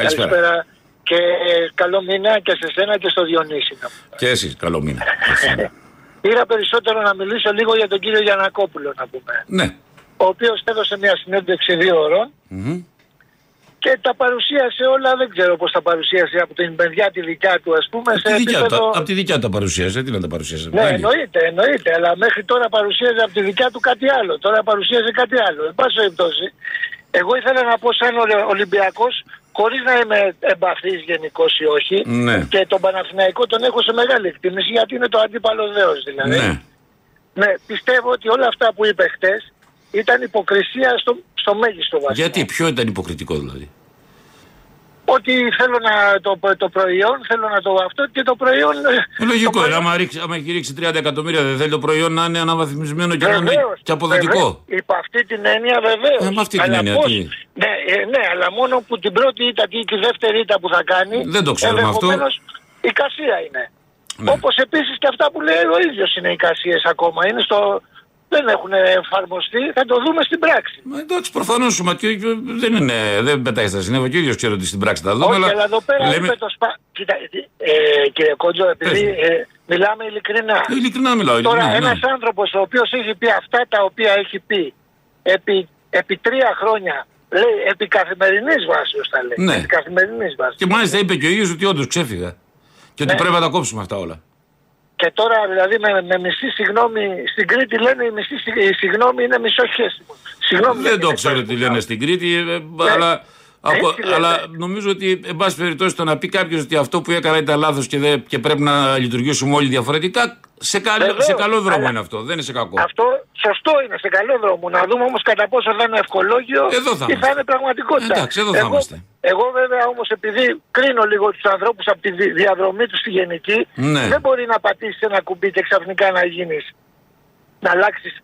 Καλησπέρα. Και ε, καλό μήνα και σε σένα και στο Διονύση. Και εσείς καλό μήνα. Πήρα περισσότερο να μιλήσω λίγο για τον κύριο Γιανακόπουλο να πούμε. ναι. Ο οποίος έδωσε μια συνέντευξη δύο ώρων Μμμ. και τα παρουσίασε όλα, δεν ξέρω πώς τα παρουσίασε από την παιδιά τη δικιά του ας πούμε. Απ' τη σε δικιά, επίπεδο- τα, απ' τη δικιά τα παρουσίασε, τι να τα παρουσίασε. Ναι, Άλλη. εννοείται, εννοείται. Αλλά μέχρι τώρα παρουσίαζε από τη δικιά του κάτι άλλο. Τώρα παρουσίαζε κάτι άλλο. Εν πάση περιπτώσει, εγώ ήθελα να πω σαν Ολυμπιακός, χωρίς να είμαι εμπαθής γενικώ ή όχι, Ναι. και τον Παναθηναϊκό τον έχω σε μεγάλη εκτίμηση γιατί είναι το αντίπαλο δέος δηλαδή. Ναι. Ναι, πιστεύω ότι όλα αυτά που είπε χτες ήταν υποκρισία στο, στο μέγιστο βαθμό. Γιατί, ποιο ήταν υποκριτικό δηλαδή; Ότι θέλω να το, το προϊόν, θέλω να το αυτό και το προϊόν. Ε, Λογικό, το είναι, προϊόν- άμα, ρίξει, άμα έχει ρίξει 30 εκατομμύρια δεν θέλει το προϊόν να είναι αναβαθμισμένο και να είναι Βεβαίως, και αποδοτικό. βεβαίως. Υπ' αυτή την έννοια βεβαίως. Ε, με αυτή την έννοια, τι; Ναι, ε, ναι, αλλά μόνο που την πρώτη ήττα και τη δεύτερη ήττα που θα κάνει. Δεν το ξέρουμε αυτό. ενδεχομένως Η κασία είναι. Ναι. Όπως επίσης και αυτά που λέει ο ίδιος είναι οι κασίες ακόμα. Είναι στο... Δεν έχουν εφαρμοστεί, θα το δούμε στην πράξη. Μα εντάξει, προφανώς ο Ματιό δεν, είναι, δεν πετάει στα συνέβα και ο ίδιο ξέρει ότι στην πράξη τα δούμε. Όχι, αλλά εδώ πέρα λέμε, είπε το σπα... Κοίτα, ε, κύριε Κόντζο, επειδή Πες ε, μιλάμε ειλικρινά. Ε, Ειλικρινά μιλάω. Τώρα ειλικρινά, ένας ναι. άνθρωπος ο οποίος έχει πει αυτά τα οποία έχει πει επί, επί τρία χρόνια, λέει επί καθημερινής βάσης τα λέει. Ναι. Επί καθημερινής βάσης. Και μάλιστα είπε και ο ίδιος ότι όντως ξέφυγα. Και ότι Ναι. πρέπει να τα κόψουμε αυτά όλα. Και τώρα δηλαδή με, με μισή συγγνώμη, στην Κρήτη λένε η μισή συγ- η συγγνώμη είναι μισό χέσιμο. Συγγνώμη Δεν το είναι ξέρω αυτό τι που λένε κάνω. στην Κρήτη, ε, αλλά, από- έτσι λένε. αλλά νομίζω ότι, εν πάση περιπτώσει, το να πει κάποιος ότι αυτό που έκανα ήταν λάθος και, δεν- και πρέπει να λειτουργήσουμε όλοι διαφορετικά, σε καλό, Βεβαίως, σε καλό δρόμο αλλά- είναι αυτό. Δεν είναι σε κακό. Αυτό σωστό είναι, σε καλό δρόμο. Να δούμε όμως κατά πόσο θα είναι ευχολόγιο Εδώ θα ή είμαστε. θα είναι πραγματικότητα. Εντάξει, εδώ θα εγώ, είμαστε. Εγώ βέβαια όμως επειδή κρίνω λίγο τους ανθρώπους από τη δι- διαδρομή τους στη γενική, Ναι. δεν μπορεί να πατήσεις ένα κουμπί και ξαφνικά να γίνεις, να αλλάξεις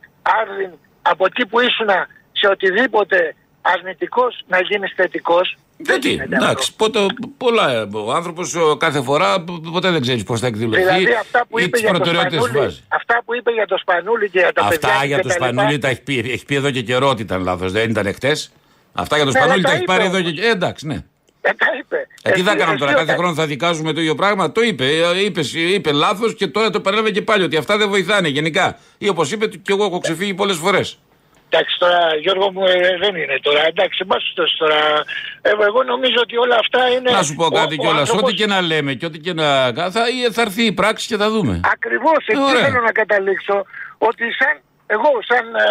άρδιν από εκεί που ήσουν σε οτιδήποτε αρνητικός να γίνεις θετικός. Γιατί, γίνεται αυτό. εντάξει, πότε, πολλά. ε, Ο άνθρωπος κάθε φορά π- ποτέ δεν ξέρεις πώς θα εκδηλωθεί Δηλαδή αυτά που ή είπε τι για το προτεραιότητες Σπανούλη, βάζει. αυτά που είπε για το Σπανούλη και για τα παιδιά Αυτά του για και το τα λοιπά, Σπανούλη τα έχει πει. Έχει πει εδώ και καιρό ότι ήταν λάθος. Δεν ήταν χτες. Αυτά για το Ναι, Σπανούλη αλλά τα τα έχει πάρει είπε εδώ και. Ε, εντάξει, ναι. Ε, τα είπε. Ε, τι Εσύ- θα κάνουμε εσύ τώρα, κάθε όταν- χρόνο θα δικάζουμε το ίδιο πράγμα; Το είπε. Ε, είπες, είπε λάθος και τώρα το παρέλαβε και πάλι ότι αυτά δεν βοηθάνε γενικά. Ή όπως είπε, και εγώ έχω ξεφύγει πολλές φορές. Εντάξει τώρα Γιώργο μου ε, δεν είναι τώρα. Εντάξει, εν πάση περιπτώσει τώρα. Ε, εγώ νομίζω ότι όλα αυτά είναι. Να σου πω κάτι κιόλας. άνθρωπος- Ό,τι και να λέμε και ό,τι και να. Θα, θα έρθει η πράξη και θα δούμε. Ακριβώς, εκεί Ωραία. θέλω να καταλήξω ότι σαν εγώ, σαν ε,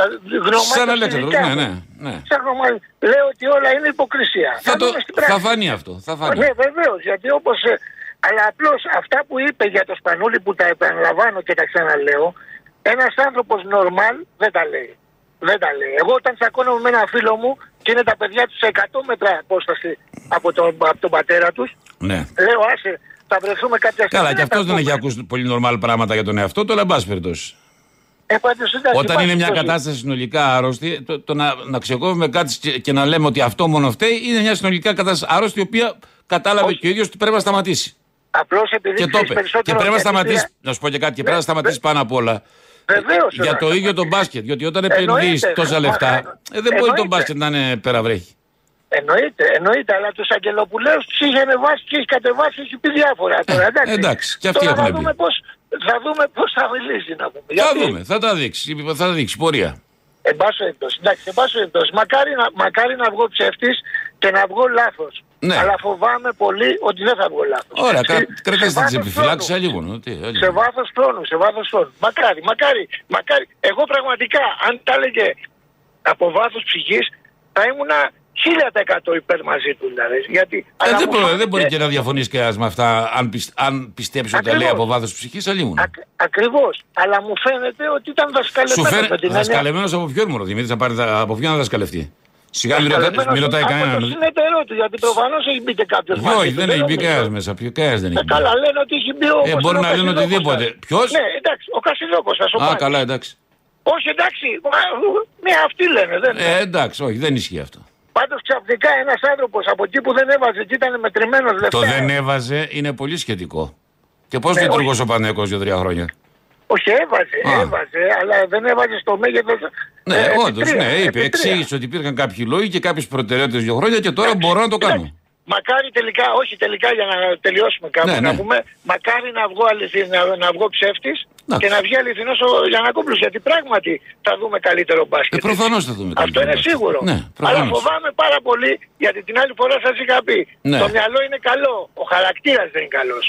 ε, γνωμάτος Σαν στη Αλέξανδρο, δικιάς ναι, μου, ναι, ναι. Σαν γνωμάτος, λέω ότι όλα είναι υποκρισία. Θα, το, δούμε στην πράξη. θα φανεί αυτό. Θα φανεί. Ναι, βεβαίως, γιατί όπως. αλλά απλώς αυτά που είπε για το Σπανούλι που τα επαναλαμβάνω και τα ξαναλέω, ένας άνθρωπος νορμάλ δεν τα λέει. Δεν τα λέει. Εγώ όταν τσακώνομαι με ένα φίλο μου και είναι τα παιδιά τους σε 100 μέτρα απόσταση από τον, από τον πατέρα τους, Ναι. λέω άσε, θα βρεθούμε κάποια στιγμή. Καλά, και να αυτός τα δεν έχει πούμε. ακούσει πολύ νορμάλ πράγματα για τον εαυτό του, αλλά εν πάση περιπτώσει. Ε, πάντως, εντάξει, Όταν υπάρχει είναι μια τόσο. κατάσταση συνολικά άρρωστη, το, το να, να ξεκόβουμε κάτι και, και να λέμε ότι αυτό μόνο φταίει, είναι μια συνολικά κατάσταση άρρωστη, η οποία κατάλαβε Όχι. και ο ίδιος ότι πρέπει να σταματήσει. Απλώς επειδή Και το ξέρεις είπε. Και περισσότερο πρέπει να γιατί σταματήσει. πήρα- Να σου πω και κάτι, και πρέπει να σταματήσει πάνω απ' όλα. Βεβαίως, Για να το ίδιο το σταματήσει. μπάσκετ. Γιατί όταν Εννοείται, επενδύει τόσα μα, λεφτά, μα, ε, δεν μπορεί το εννοείται. μπάσκετ να είναι περαβρέχει. Εννοείται, εννοείται, αλλά τους Αγγελοπουλέους τους είχε ανεβάσει και έχει κατεβάσει, έχει πει διάφορα τώρα. εντάξει. εντάξει, και αυτοί τώρα έχουν θα πει. δούμε πώς, θα δούμε πώς θα μιλήσει να πούμε. Θα Γιατί, δούμε, θα τα δείξει. Θα δείξει πορεία. Εν πάση περιπτώσει, εντάξει, εν πάση περιπτώσει, μακάρι να, μακάρι να βγω ψεύτης και να βγω λάθος. Ναι. Αλλά φοβάμαι πολύ ότι δεν θα βγω λάθος. Ωραία, Σε- κρατάστε σε τι βάθος επιφυλάξει χρόνου. λίγο. ναι, τι, άλλη. Σε βάθος χρόνου, σε βάθος χρόνου. Μακάρι, μακάρι, μακάρι. Εγώ πραγματικά, αν τα έλεγε από βάθος ψυχής, θα ήμουνα 1000% υπέρ μαζί του δηλαδή. Γιατί, Ε, αλλά δεν, μου μπορεί, φάνηκε- δεν μπορεί και να διαφωνείς κανένα με αυτά, αν, πισ, αν πιστέψει ότι τα λέει Ακριβώς. από βάθος ψυχής, αλλήμουν. Ακ- ακριβώς. Αλλά μου φαίνεται ότι ήταν Σου δασκαλεμένος. φαίνεται με την έννοια- δασκαλεμένος από ποιον μόνο Δημήτρης, να πάρει, τα- από ποιον να δασκαλευτεί; Σιγά μην ρωτάει, μην ρωτάει Από κανέναν. το συνεταιρό του, γιατί προφανώς έχει μπει και κάποιος. Όχι, δεν έχει μπει κανένας μέσα. Ποιο κανένας δεν έχει μπει. Καλά, λένε ότι έχει μπει ο Ε, μπορεί να λένε Κασιλόκος οτιδήποτε. σας. Ποιος; Ναι, εντάξει, ο Κασιλόκο σα. Α, καλά, εντάξει. Όχι, εντάξει. μα, Ναι, αυτοί λένε. Δεν Ε, εντάξει, όχι, δεν ισχύει αυτό. Πάντως ξαφνικά ένας άνθρωπος από εκεί που δεν έβαζε και ήταν μετρημένος λεφτά. Το δεν έβαζε είναι πολύ σχετικό. Και πώς Ναι, λειτουργούσε ο Πανέκο για τρία χρόνια; Όχι, έβαζε, Α. έβαζε, αλλά δεν έβαζε στο μέγεθος. Ναι, όντως, ναι, είπε, εξήγησε ότι υπήρχαν κάποιοι λόγοι και κάποιες προτεραιότητες δύο χρόνια και τώρα μπορώ να το κάνω. Μακάρι τελικά, όχι τελικά για να τελειώσουμε κάπου, Ναι, να ναι. πούμε, μακάρι να βγω, αληθι, να, να βγω ψεύτης Εντάξει. και να βγει αληθινός ο Γιανακόπουλος, γιατί πράγματι θα δούμε καλύτερο Ε, μπάσκετ. προφανώς θα δούμε Αυτό καλύτερα είναι μπάσκετ. σίγουρο. Ναι, Αλλά προφανώς. φοβάμαι πάρα πολύ, γιατί την άλλη φορά σας είχα πει, Ναι. το μυαλό είναι καλό, ο χαρακτήρας δεν είναι καλός.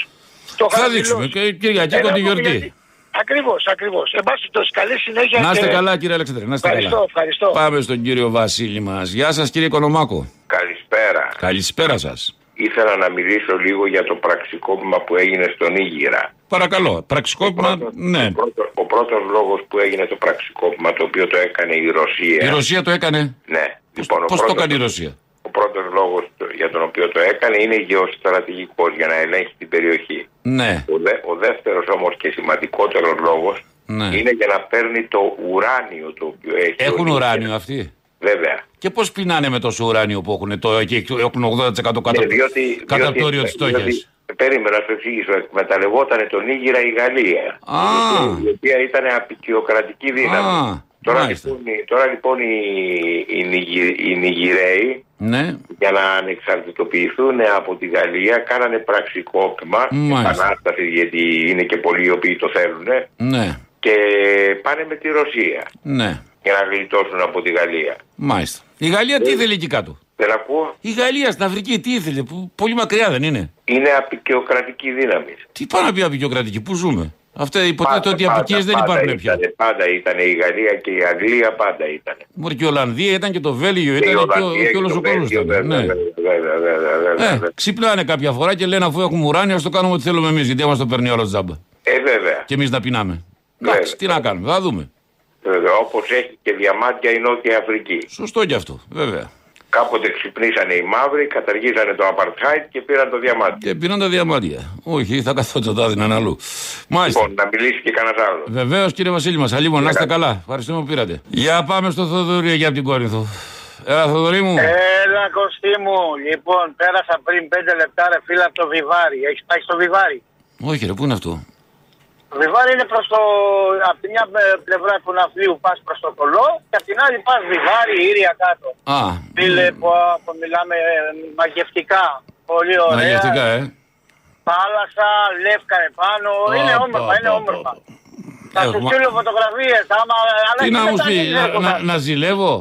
Το Θα χαμηλός. δείξουμε και Κυριακή Ε, κοντή να πούμε γιορτή. Γιατί- Ακριβώς, ακριβώς. Εν πάση περιπτώσει, καλή συνέχεια. Να είστε και- καλά, κύριε Αλεξανδρέ, να είστε Ευχαριστώ, καλά. ευχαριστώ. Πάμε στον κύριο Βασίλη μας. Γεια σας, κύριε Κονομάκο. Καλησπέρα. Καλησπέρα σας. Ήθελα να μιλήσω λίγο για το πραξικόπημα που έγινε στον Ήγυρα. Παρακαλώ, πραξικόπημα, Πρώτος- ναι. Ο πρώτος, ο πρώτος λόγος που έγινε το πραξικόπημα, το οποίο το έκανε η Ρωσία. Η Ρωσία το έκανε; Ναι. Λοιπόν, ο Πώς το πρώτος- έκανε η Ρωσία; Ο πρώτος λόγος το- για τον οποίο το έκανε είναι γεωστρατηγικός, για να ελέγχει την περιοχή. Ναι, Ο, δε, ο δεύτερος όμως και σημαντικότερος λόγος ναι. είναι για να παίρνει το ουράνιο το οποίο έχει. ο Έχουν Νίγηρας. ουράνιο αυτοί; Βέβαια. Και πώς πεινάνε με τόσο ουράνιο που έχουν, το, εκεί έχουν 80% κάτω, Ναι, διότι, κάτω από διότι- το όριο της φτώχεια. διότι- Περίμενα να σου εξηγήσω. Εκμεταλλευόταν τον Ήγυρα η Γαλλία. Α. η οποία ήταν απεικιοκρατική δύναμη. Α, τώρα, μάλιστα. λοιπόν, οι- τώρα λοιπόν οι, οι, Νιγη- οι Νιγηραίοι Ναι, για να ανεξαρτητοποιηθούν από τη Γαλλία κάνανε πραξικόπημα, Μάλιστα. επανάσταση γιατί είναι και πολλοί οι οποίοι το θέλουν ναι, και πάνε με τη Ρωσία ναι. για να γλιτώσουν από τη Γαλλία. Μάλιστα. Η Γαλλία Ε. τι ήθελε εκεί κάτω; Δεν ακούω. Η Γαλλία στην Αφρική τι ήθελε, που πολύ μακριά δεν είναι. Είναι απεικιοκρατική δύναμη. Τι πάει να πει απεικιοκρατική, πού ζούμε; Αυτά υποτίθεται ότι οι απικίες δεν υπάρχουν πια. Ήτανε, πάντα ήταν η Γαλλία και η Αγγλία, πάντα ήταν. Μπορεί και η Ολλανδία ήταν και το Βέλγιο ήταν η και, ο- Ολλανδία και όλος το ο κόσμος Βέλγιο, ήταν. βέβαια, Ναι. βέβαια, βέβαια, βέβαια, Ε, βέβαια. ξυπνάνε κάποια φορά και λένε αφού έχουμε ουράνιο, ας το κάνουμε ό,τι θέλουμε εμείς. Γιατί μα το παίρνει όλο τζάμπα. Ε, βέβαια. Και εμείς να πεινάμε. Εντάξει, τι να κάνουμε, θα δούμε. βέβαια. Όπως έχει και διαμάντια η Νότια Αφρική. Σωστό κι αυτό, βέβαια. Κάποτε ξυπνήσανε οι μαύροι, καταργήσανε το apartheid και πήραν το διαμάντι. Και πήραν τα διαμάντια. Όχι, θα καθόταν τα δίναν αλλού. Μάλιστα. Λοιπόν, να μιλήσει και κανένας άλλος. Βεβαίως κύριε Βασίλη μας, αλλήμον, να είστε καλά. Ευχαριστούμε που πήρατε. Για πάμε στο Θοδωρή για από την Κόρινθο. Έλα, Θοδωρή μου. Έλα Κωστή μου, λοιπόν πέρασα πριν 5 λεπτά ρε φίλα από το Βιβάρι. Έχεις πάει στο Βιβάρι; Όχι, ρε, πού είναι αυτό; Το Βιβάρι είναι προς το, από τη μια ε, πλευρά του ναυπλίου πας προς το κολό και από την άλλη πας Βιβάρι, Ήρια κάτω. Α, Φίλε που, που μιλάμε ε, μαγευτικά, πολύ ωραία. μαγευτικά, ε. Θάλασσα, λεύκα επάνω, είναι Ω, όμορφα, πω, είναι πω, όμορφα. πω. Θα σου Έχουμε- στείλω φωτογραφίες, άμα... αλλά Τι και να μου μετά πει, δεν να, έχω να, κάτι. να ζηλεύω;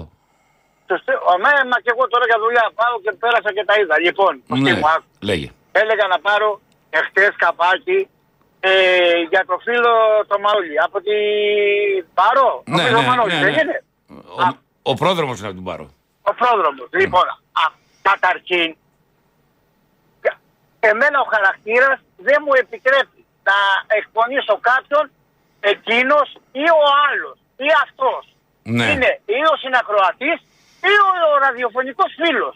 Του στείλω- Αμέ, μα και εγώ τώρα για δουλειά πάω και πέρασα και τα είδα. Λοιπόν, Κωστή Ναι, μου, άκου. λέγε. έλεγα να πάρω εχθές καπάκι ε, για το φίλο το Μαούλη. Από τη Πάρο; ο Ναι, φίλος ναι, Μανώλης, ναι, δεν ναι. είναι. Ο, ο πρόδρομος είναι από την Πάρο. Ο πρόδρομος. Λοιπόν, α, καταρχήν, κα- εμένα ο χαρακτήρας δεν μου επιτρέπει να εκπονήσω κάποιον εκείνος ή ο άλλος ή αυτός. Ναι. Είναι ή ο συνακροατής ή ο, ο ραδιοφωνικός φίλος.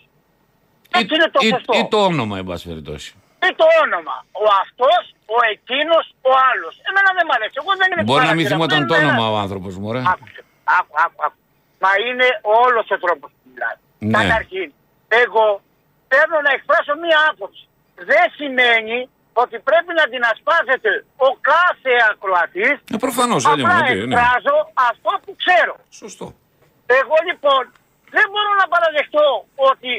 Έτσι είναι το ή, σωστό. ή το όνομα, εν πάση περιπτώσει. ή το όνομα. Ο αυτός, ο εκείνος, ο άλλος. Εμένα δεν μ' αρέσει. Εγώ δεν είμαι Μπορεί να μην χαρακτήρα. θυμόταν το Εμένα- όνομα ο άνθρωπος μου, ρε. Άκουσε. Άκου, άκου, άκου. Μα είναι όλος ο τρόπος που μιλάει. Ναι. Καταρχήν, εγώ θέλω να εκφράσω μία άποψη. Δεν σημαίνει ότι πρέπει να την ασπάζεται ο κάθε ακροατής. Ε, Προφανώς, Απλά αλλιώ. Ναι. εκφράζω αυτό που ξέρω. Σωστό. Εγώ λοιπόν δεν μπορώ να παραδεχτώ ότι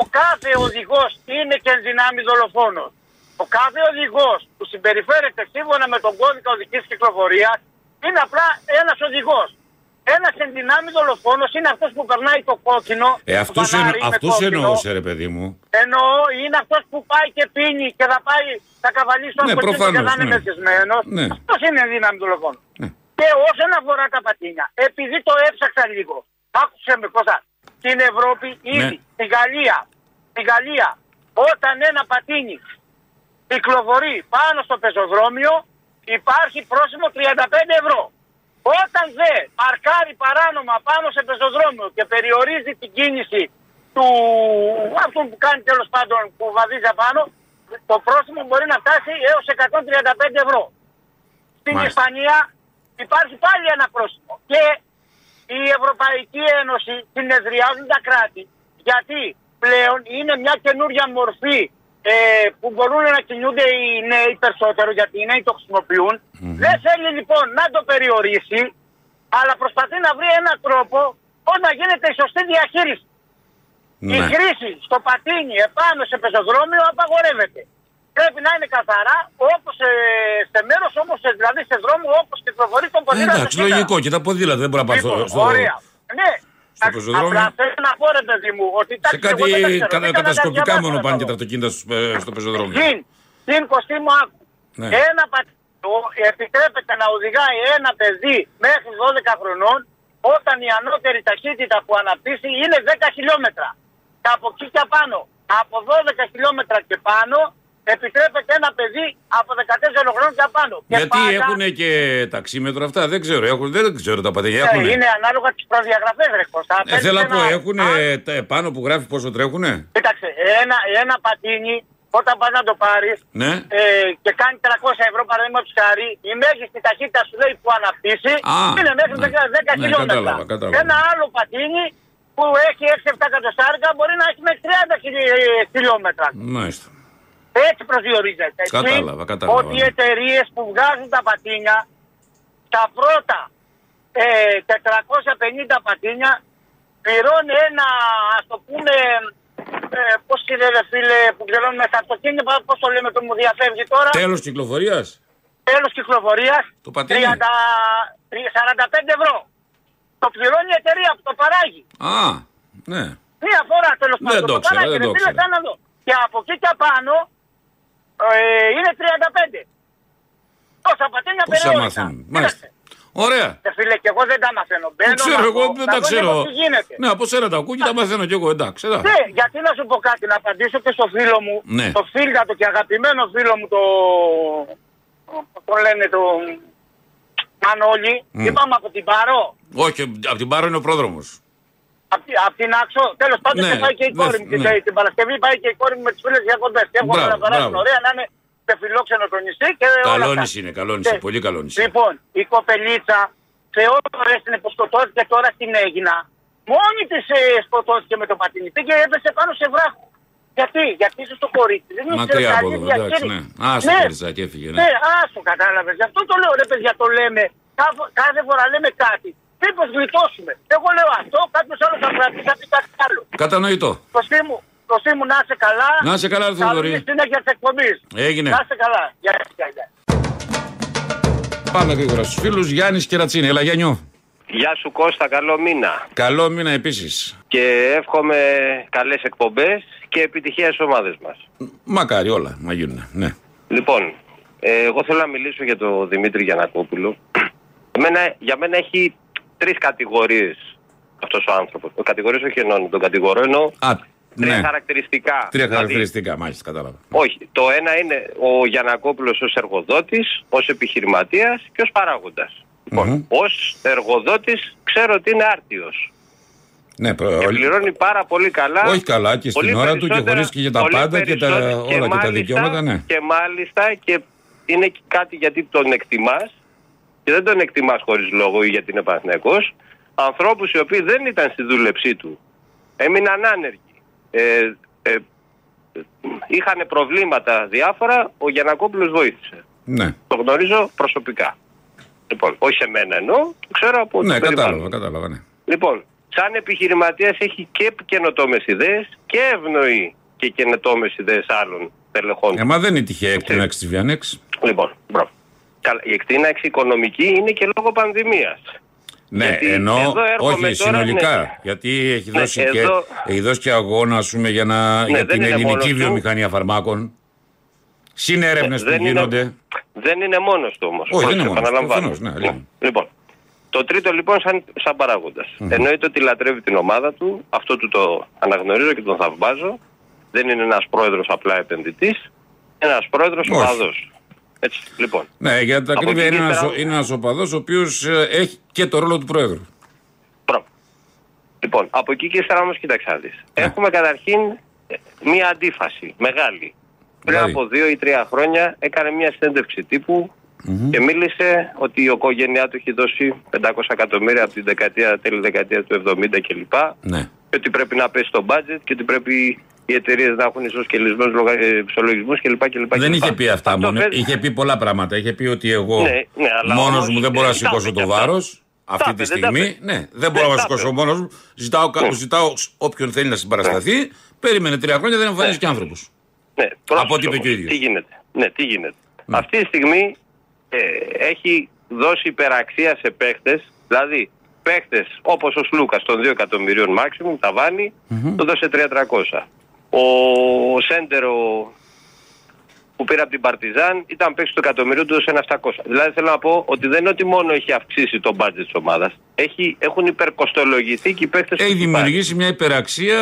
ο κάθε οδηγός είναι και ενδυνάμει δολοφόνος. Ο κάθε οδηγός που συμπεριφέρεται σύμφωνα με τον κώδικα οδικής κυκλοφορίας είναι απλά ένας οδηγός. Ένας ενδυνάμει δολοφόνος είναι αυτός που περνάει το κόκκινο. Ε, το αυτούς, φανάρι εννο, με αυτούς κόκκινο. εννοούσε, ρε παιδί μου. Εννοώ είναι αυτός που πάει και πίνει και θα πάει, θα καβαλήσει τον Ναι, ναι, και προφανώς, θα είναι ναι. μεθυσμένος. Ναι. Αυτός είναι ενδύναμη δολοφόνος. Ναι. Και όσον αφορά τα πατίνια, επειδή το έψαξα λίγο, άκουσε με Κώστα, στην Ευρώπη ήδη, Ναι. στη Γαλλία, στη Γαλλία, όταν ένα πατίνι κυκλοφορεί πάνω στο πεζοδρόμιο, υπάρχει πρόσημο 35 ευρώ. Όταν δε παρκάρει παράνομα πάνω σε πεζοδρόμιο και περιορίζει την κίνηση του αυτού που κάνει τέλος πάντων που βαδίζει απάνω, το πρόστιμο μπορεί να φτάσει έως 135 ευρώ. Στην Μάλιστα. Ισπανία υπάρχει πάλι ένα πρόστιμο. Και η Ευρωπαϊκή Ένωση συνεδριάζουν τα κράτη γιατί πλέον είναι μια καινούρια μορφή ε, που μπορούν να κινούνται οι νέοι περισσότερο γιατί οι νέοι το χρησιμοποιουν Δεν θέλει λοιπόν να το περιορίσει αλλά προσπαθεί να βρει έναν τρόπο πώς να γίνεται η σωστή διαχείριση. Η Ναι. χρήση στο πατίνι επάνω σε πεζοδρόμιο απαγορεύεται. Πρέπει να είναι καθαρά όπως ε, σε μέρος όμως, ε, δηλαδή σε δρόμο όπως κυκλοφορεί τον Ε, ποδήλατο. εντάξει, σήμερα. λογικό και τα ποδήλατα δεν μπορεί να πάει στο, Λοιπόν, στο, Ωραία. Ναι. Στο πεζοδρόμιο. Απλά θέλω να πω ρε παιδί μου ότι σε εντάξει, εγώ δεν τα κάτι ξέρω, κατα, δεν τα κατασκοπικά διαβάζω μόνο να πάνε το και τα δω. αυτοκίνητα στο, ε, στο πεζοδρόμιο. Συν, συν Κωστή μου άκου. Ναι. Ένα πατίνο επιτρέπεται να οδηγάει ένα παιδί μέχρι 12 χρονών όταν η ανώτερη ταχύτητα που αναπτύσσει είναι 10 χιλιόμετρα. Και από εκεί και πάνω, από 12 χιλιόμετρα και πάνω, επιτρέπεται ένα παιδί από 14 χρόνων και πάνω. Και Γιατί πάντα- έχουν και ταξίμετρο αυτά, δεν ξέρω. Έχουν, δεν ξέρω τα πατένια. Ε, Έχουν. Είναι ανάλογα τις προδιαγραφές, ρε Κώστα. Ε, Παίζει θέλω να ένα- πω, έχουν Α, πάνω που γράφει πόσο τρέχουνε; Κοίταξε, ένα, ένα πατίνι όταν πας να το πάρεις Ναι. ε, και κάνει 300 ευρώ παραδείγματος χάρη, η μέγιστη ταχύτητα σου λέει που αναπτύσσει Α, είναι μέχρι ναι. 10, 10 Ναι, χιλιόμετρα. κατάλαβα, κατάλαβα. Ένα άλλο πατίνι που έχει 6-7 κατοστάρικα μπορεί να έχει μέχρι 30 χιλι- χιλιόμετρα. Μάλιστα. Έτσι προσδιορίζεται. Έτσι, Κατάλαβα, κατάλαβα, Ότι οι ναι. εταιρείες που βγάζουν τα πατίνια, τα πρώτα ε, 450 πατίνια πληρώνει ένα, ας το πούμε, ε, πώς είναι ρε φίλε που πληρώνουμε στα αυτοκίνητα, πώς το λέμε το μου διαφεύγει τώρα, Τέλος κυκλοφορίας. τέλος κυκλοφορίας, Το πατίνι. 30, 45 ευρώ. Το πληρώνει η εταιρεία που το παράγει. Α, ναι. Μία φορά τέλος Δεν πάντων. το Το ήξερα, παράγει, δεν ρε το φίλε, ήξερα. κάνε να δω. Και από εκεί και απάνω ε, είναι 35. Τόσα πατίνια Πόσα περιόριστα. μαθαίνουν. Κοίταξε. Μάλιστα. Ωραία. Ε, φίλε, και εγώ δεν τα μαθαίνω. Μπαίνω Δεν ξέρω, να εγώ πω, δεν να τα δω ξέρω. λίγο Τι γίνεται. Ναι, από σένα τα ακούω και τα μαθαίνω κι εγώ, εντάξει. εντάξει. Ναι, γιατί να σου πω κάτι, να απαντήσω και στο φίλο μου, Ναι. το φίλγατο και αγαπημένο φίλο μου, το. το λένε το. Μανώλη, Μμ. είπαμε από την Παρό, Όχι, από την Πάρο είναι ο πρόδρομος. Από, απ' την Άξο, τέλος πάντων Ναι, και πάει και η ναι, κόρη μου. ναι. την- Την Παρασκευή πάει και η κόρη μου με τις φίλες διακοντέ. Και έχουμε Μπράβο, να περάσουν μπράβο. ωραία, να είναι σε φιλόξενο το νησί και όλα Καλό αυτά. νησί είναι, καλό νησί. Ναι. Πολύ καλό νησί. Λοιπόν, η κοπελίτσα σε ώρε την που σκοτώθηκε τώρα στην Έγινα, μόνη της ε, σκοτώθηκε με το πατίνι. Πήγε έπεσε πάνω σε βράχο. Γιατί, γιατί είσαι στο κορίτσι. Δεν ήξερε Μακριά από καλή εδώ, εντάξει, διαχείριση. ναι. Άστο, Περισσάκη, έφυγε, ναι. Ναι, άστο, κατάλαβες. Γι' αυτό το λέω, ρε παιδιά, το λέμε. Κάθε, κάθε φορά λέμε κάτι. Μήπως γλιτώσουμε. Εγώ λέω αυτό, κάποιος άλλος θα κρατήσει, θα πει κάτι άλλο. Κατανοητό. Κωστή μου, Κωστή μου, να είσαι καλά. Να είσαι καλά, ρε Θοδωρή. Καλή συνέχεια της εκπομπής. Έγινε. Να είσαι καλά. Γεια σας, γεια, γεια. Πάμε γρήγορα στους φίλους. Γιάννης Κερατσίνη. Έλα, Γιάννιο. Γεια σου Κώστα, καλό μήνα. Καλό μήνα επίσης. Και εύχομαι καλές εκπομπές και επιτυχία στις ομάδες μας. Μακάρι όλα να γίνουν. Ναι. Λοιπόν, ε, εγώ θέλω να μιλήσω για τον Δημήτρη Γιανακόπουλο. Εμένα, για μένα έχει τρεις κατηγορίες αυτός ο άνθρωπος. Ο κατηγορίες όχι εννοώ, τον κατηγορώ εννοώ Α, τρία ναι. χαρακτηριστικά. Τρία Δηλαδή, χαρακτηριστικά, μάλιστα, κατάλαβα. όχι, το ένα είναι ο Γιανακόπουλος ως εργοδότης, ως επιχειρηματίας και ως παράγοντας. Λοιπόν, Μμμ. ως εργοδότης ξέρω ότι είναι άρτιος. Ναι, προ- Και όλοι- πληρώνει πάρα πολύ καλά. Όχι καλά και στην Πολύ ώρα του και περισσότερα- χωρίς και για τα πολύ πάντα και τα- περισσότερα- όλα και τα μάλιστα- δικαιώματα, ναι. Και μάλιστα και είναι και κάτι γιατί τον εκτιμάς και δεν τον εκτιμάς χωρίς λόγο ή γιατί είναι Παναθηναϊκός ανθρώπους οι οποίοι δεν ήταν στη δούλεψή του. Έμειναν άνεργοι. Ε, ε, είχαν προβλήματα διάφορα, ο Γιανακόπουλος βοήθησε. Ναι, Το γνωρίζω προσωπικά. Λοιπόν, όχι σε μένα εννοώ, το ξέρω από ναι το κατάλαβα, περιβάλλον. κατάλαβα, ναι. Λοιπόν, σαν επιχειρηματίας έχει και καινοτόμες ιδέες και ευνοεί και καινοτόμες ιδέες άλλων στελεχών. Ε, μα δεν είναι τυχαία εκτίναξη της Βιανέξ. Λοιπόν, bro. Καλά, η εκτίναξη οικονομική είναι και λόγω πανδημίας. Ναι, Γιατί ενώ εδώ έρχομαι όχι τώρα, συνολικά. ναι. Γιατί έχει Ναι, δώσει, και, εδώ- έχει δώσει και αγώνα ας πούμε, για, να, για δεν την είναι μόνος ελληνική του. βιομηχανία φαρμάκων. Συνέρευνες που δεν, γίνονται. είναι, δεν είναι μόνος του όμως. Όχι, δεν είναι μόνος του, επαναλαμβάνω. προφανώς, ναι, λίγο. Λοιπόν, το τρίτο λοιπόν σαν, σαν παράγοντας. Εννοείται ότι λατρεύει την ομάδα του, αυτό του το αναγνωρίζω και τον θαυμάζω. Δεν είναι ένας πρόεδρος απλά επενδυτής, είναι ένας πρόεδρος Όχι. οπαδός. Έτσι, λοιπόν. Ναι, για τα Από ακρίβεια εκεί είναι και ένας πέρα- είναι ένας οπαδός ο οποίος ε, έχει και το ρόλο του Προέδρου. Μπράβο. Λοιπόν, από εκεί και ύστερα όμως κοίταξε να δεις. Ναι. Έχουμε καταρχήν ε, μία αντίφαση μεγάλη. Πριν Δηλαδή; από δύο ή τρία χρόνια έκανε μία συνέντευξη τύπου και μίλησε ότι η οικογένειά του έχει δώσει 500 εκατομμύρια από την δεκαετία, τέλη δεκαετίας του 70 κλπ. Ναι. Και ότι πρέπει να πέσει το budget και ότι πρέπει οι εταιρείες να έχουν ισοσκελισμένου ισολογισμού κλπ. κλπ. Δεν είχε πει αυτά Αυτό μόνος. φέρ- Είχε πει πολλά πράγματα. Είχε πει ότι εγώ Ναι, ναι, αλλά μόνος όμως, μου δεν μπορώ να ε, τα σηκώσω είπε το και αυτά. βάρος. Αυτή Τα τη είπε, δεν τα στιγμή. είπε. Ναι, δεν μπορώ Δεν να τα σηκώσω είπε. μόνος μου. Ζητάω, κα- ζητάω όποιον θέλει να συμπαρασταθεί. Περίμενε τρία χρόνια, δεν εμφανίζεις και άνθρωπος. Ναι, πρόσεξε Από ό,τι είπε όμως, και ο ίδιος. Τι γίνεται. Ναι, τι γίνεται. Αυτή τη στιγμή ε, έχει δώσει υπεραξία σε παίχτες, δηλαδή παίχτες όπως ο Σλούκας των 2 εκατομμυρίων maximum, τα βάνει, το δώσε 3-300. Ο Σέντερο που πήρε από την Παρτιζάν ήταν παίκτης του εκατομμυρίου, του έδωσε ένα 700. Δηλαδή θέλω να πω ότι δεν είναι ότι μόνο έχει αυξήσει το budget της ομάδας, έχουν υπερκοστολογηθεί και οι παίχτε Έχει δημιουργήσει μια υπεραξία.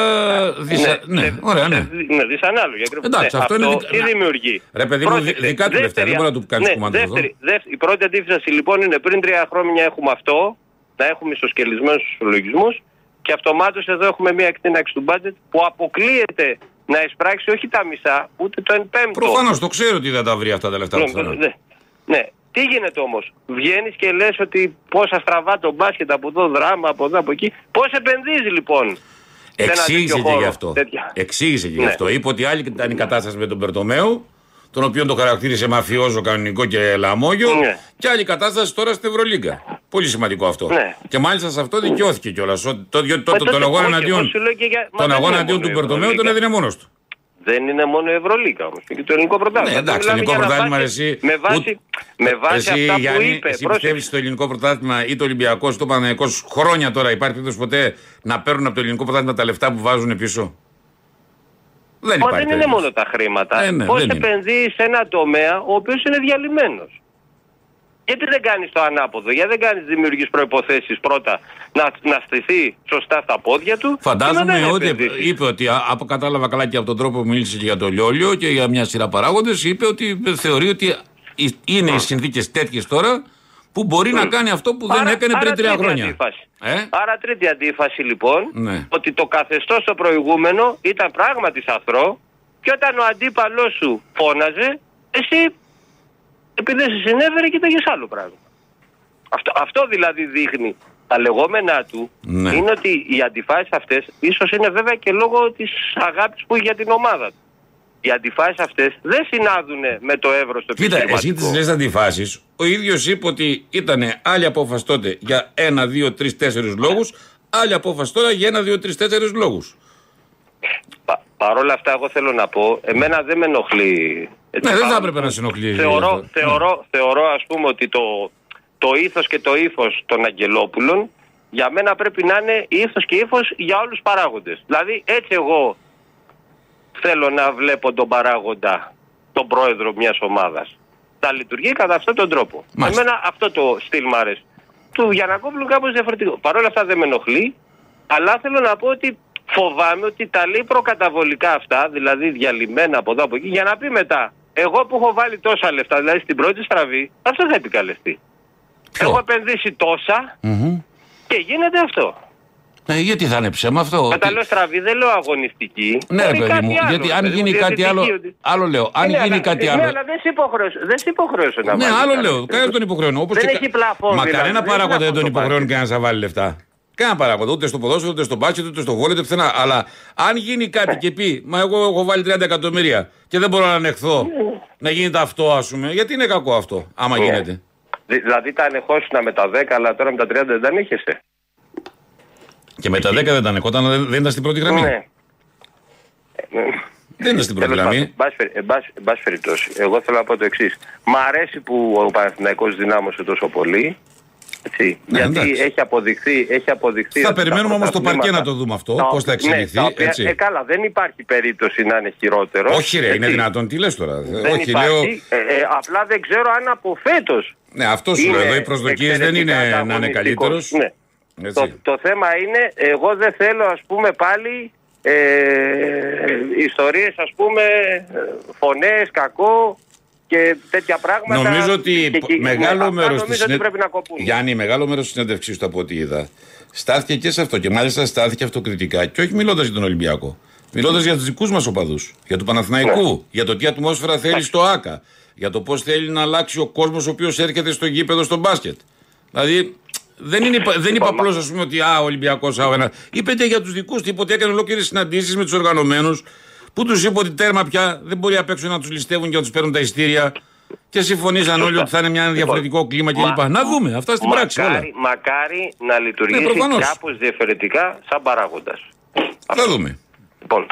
Δυσα... Ναι, ωραία, ναι. ναι, δυσανάλογη. ακριβώς. Εντάξει, Ναι, αυτό είναι αυτό δικα- τι να- δημιουργεί. Ρε παιδί μου, Πρόσεξε, δι- δικά τους λεφτά, δεν μπορεί να του κάνεις ναι, κουμάντο εδώ. δεύτερη, δεύτερη, η πρώτη αντίφαση λοιπόν είναι πριν τρία χρόνια έχουμε αυτό, να έχουμε ισοσκελισμένους ισολογισμούς και αυτομάτως εδώ έχουμε μια εκτείναξη του budget που αποκλείεται να εισπράξει όχι τα μισά, ούτε το εν πέμπτο. Προφανώς το ξέρω ότι δεν τα βρει αυτά τα λεφτά Ναι, που θέλω. ναι, ναι. Τι γίνεται όμως, βγαίνεις και λες ότι πόσα στραβά το μπάσκετ από εδώ, δράμα από εδώ, από εκεί. Πώς επενδύζει λοιπόν. σε ένα Εξήγησε τέτοιο και χώρο, γι' αυτό. τέτοια; Εξήγησε και γι' Ναι. αυτό. Είπε ότι άλλη ήταν η κατάσταση με τον Περτομέου, τον οποίο το χαρακτήρισε μαφιόζο κανονικό και λαμόγιο, Ναι. και άλλη κατάσταση τώρα στην Ευρωλίγκα. Πολύ σημαντικό αυτό. Ναι. Και μάλιστα σε αυτό δικαιώθηκε κιόλας. Το, το, το, Μα τον τότε αγώνα όχι, εναντίον, εγώ σου λέω και για- μα τον δεν αγώνα είναι εναντίον μόνο του η Περτομέου τον Ευρωλίγκα. έδινε μόνος του. Δεν είναι μόνο η Ευρωλίγα όμως. Είναι και το ελληνικό πρωτάθλημα. Ναι, εντάξει, το Μιλάμε ελληνικό για ένα πρωτάθλημα μπάσκετ εσύ. Με βάση, ούτε- με βάση εσύ, αυτά που Γιάννη, είπε. Εσύ πρόσεξε. πιστεύεις στο ελληνικό πρωτάθλημα ή το Ολυμπιακό ή το Παναγενικός χρόνια τώρα υπάρχει περίπτωση ποτέ να παίρνουν από το ελληνικό πρωτάθλημα τα λεφτά που βάζουν πίσω; Δεν Μα υπάρχει. δεν είναι περίπτωση. μόνο τα χρήματα. Ε, ναι, Πώς δεν είναι. επενδύει σε ένα τομέα ο οποίος είναι διαλυμένος. Γιατί δεν κάνεις το ανάποδο, γιατί δεν κάνεις δημιουργείς προποθέσει πρώτα να, να στηθεί σωστά στα πόδια του. και Φαντάζομαι μετά να ότι επενδύσεις. είπε ότι, α- από κατάλαβα καλά και από τον τρόπο που μίλησες και για το Λιόλιο και για μια σειρά παράγοντες, είπε ότι θεωρεί ότι οι- είναι οι συνθήκες τέτοιες τώρα που μπορεί να κάνει αυτό που δεν Άρα- έκανε άρα πριν τρία τρίτη χρόνια. αντίφαση. Ε; Άρα τρίτη αντίφαση λοιπόν, Ναι. ότι το καθεστώς το προηγούμενο ήταν πράγματι σαθρό και όταν ο αντίπαλός σου φώναζε, εσύ επειδή δεν σε συνέβαινε κοίταγες άλλο πράγμα. Αυτό, αυτό δηλαδή δείχνει. Τα λεγόμενά του Ναι. είναι ότι οι αντιφάσεις αυτές ίσως είναι βέβαια και λόγω της αγάπης που έχει για την ομάδα του. Οι αντιφάσεις αυτές δεν συνάδουν με το εύρος το Κοίτα, εσύ επιχειρηματικό. τις λες αντιφάσεις. Ο ίδιος είπε ότι ήταν άλλη απόφαση τότε για ένα, δύο, τρεις, τέσσερις λόγους, άλλη απόφαση τώρα για ένα, δύο, τρεις, τέσσερις λόγους. Πα, Παρ' όλα αυτά, εγώ θέλω να πω, εμένα δεν με ενοχλεί. έτσι Ναι, δεν θα πάνω. έπρεπε να σε ενοχλεί. Θεωρώ, αυτό. θεωρώ, θεωρώ ας πούμε ότι το, το ήθος και το ύφος των Αγγελόπουλων για μένα πρέπει να είναι ήθος και ύφος για όλους τους παράγοντες. Δηλαδή έτσι εγώ θέλω να βλέπω τον παράγοντα, τον πρόεδρο μιας ομάδας. Να λειτουργεί κατά αυτόν τον τρόπο. Μάλιστα. Εμένα αυτό το στυλ μ' αρέσει. Του Γιανακόπουλου κάπως διαφορετικό. Παρ' όλα αυτά δεν με ενοχλεί, αλλά θέλω να πω ότι φοβάμαι ότι τα λέει προκαταβολικά αυτά, δηλαδή διαλυμένα από εδώ από εκεί, για να πει μετά. Εγώ που έχω βάλει τόσα λεφτά, δηλαδή στην πρώτη στραβή, αυτό θα επικαλεστεί. Ποιο; Έχω επενδύσει τόσα Μμμ. και γίνεται αυτό. Ε, γιατί θα είναι ψέμα αυτό. Κατά ότι- λέω στραβή, δεν λέω αγωνιστική. Ναι, ρε Μπορεί παιδί κάτι μου, άλλο, γιατί ρε αν παιδί μου, γίνει κάτι διαιτητική, άλλο. ότι- Άλλο λέω. Αν Ναι, γίνει αλλά- κάτι Ναι, άλλο. αλλά δεν σε υποχρέωσε, δεν σε υποχρέωσε να Ναι, βάλεις άλλο κάτι. λέω. Κανένας τον υποχρεώνω. Όπως Δεν και έχει κα- πλαφόν, Μα δηλαδή, κανένα δεν παράγοντα είναι δεν τον αυτό το υποχρεώνει μπάσκετ. κανένας να βάλει λεφτά. Κανένα παράγοντα. Ούτε στο ποδόσφαιρο, ούτε στο μπάσκετ, ούτε στο βόλιο, ούτε πουθενά. Αλλά αν γίνει κάτι και πει, Μα εγώ έχω βάλει 30 εκατομμύρια και δεν μπορώ να ανεχθώ να γίνεται αυτό, ας πούμε. Γιατί είναι κακό αυτό, άμα Ναι. γίνεται. Δη- Δηλαδή τα ανεχόσουνα με τα 10, αλλά τώρα με τα 30 δεν τα ανέχεσαι. Και με τα 10 δεν ήταν ανεχόταν, δεν, δεν ήταν στην πρώτη γραμμή. Ναι. Δεν ήταν στην πρώτη Τέλος πάντων, γραμμή. εν πάση περι- εν πάση- εν πάση περιπτώσει, εγώ θέλω να πω το εξής. Μ' αρέσει που ο Παναθηναϊκός δυνάμωσε τόσο πολύ. Έτσι, Ναι, γιατί εντάξει. έχει αποδειχθεί, έχει αποδειχθεί Θα ότι τα περιμένουμε όμως το παρκέ πρωταθλήματα- να το δούμε αυτό, Τα- πώς θα εξελιχθεί, ναι, τα οποία- έτσι. Ε, καλά, δεν υπάρχει περίπτωση να είναι χειρότερο. Όχι, ρε, είναι έτσι. δυνατόν. Τι λες τώρα. Δεν Όχι, υπάρχει. λέω. Ε, ε, απλά δεν ξέρω αν από φέτος Ναι, αυτό σου λέω. είναι Εδώ οι προσδοκίες δεν είναι εξαιρετικά να είναι καλύτερος. ανταγωνιστικός. Ναι. Το, το θέμα είναι, εγώ δεν θέλω ας πούμε πάλι ε, ιστορίες ας πούμε, ε, φωνές, κακό. και τέτοια πράγματα. Νομίζω ότι και- και- μεγάλο αυτά μέρος νομίζω ότι πρέπει να κοπούν. Γιάννη, μεγάλο μέρος της συνέντευξής του από ό,τι είδα στάθηκε και σε αυτό. Και μάλιστα στάθηκε αυτοκριτικά. Και όχι μιλώντας για τον Ολυμπιακό. Μιλώντας για τους δικούς μας οπαδούς. Για του Παναθηναϊκού. Ναι. Για το τι ατμόσφαιρα θέλει στο ΑΚΑ. Για το πώς θέλει να αλλάξει ο κόσμος ο οποίος έρχεται στο γήπεδο στο μπάσκετ. Δηλαδή δεν, είναι, δεν είπα απλώς ας πούμε ότι α, ο Ολυμπιακός ένας. Είπε και για τους δικούς του. Είπε ότι έκανε ολόκληρες συναντήσεις με τους οργανωμένους που τους είπε ότι τέρμα πια δεν μπορεί απ' έξω να τους ληστεύουν και να τους παίρνουν τα ειστήρια. Και συμφωνήσαν όλοι ότι θα είναι ένα διαφορετικό κλίμα κλπ. Να δούμε αυτά στην πράξη όλα. Μακάρι, μακάρι να λειτουργήσει Ναι, προφανώς. κάπως διαφορετικά σαν παράγοντας. Θα δούμε. Λοιπόν,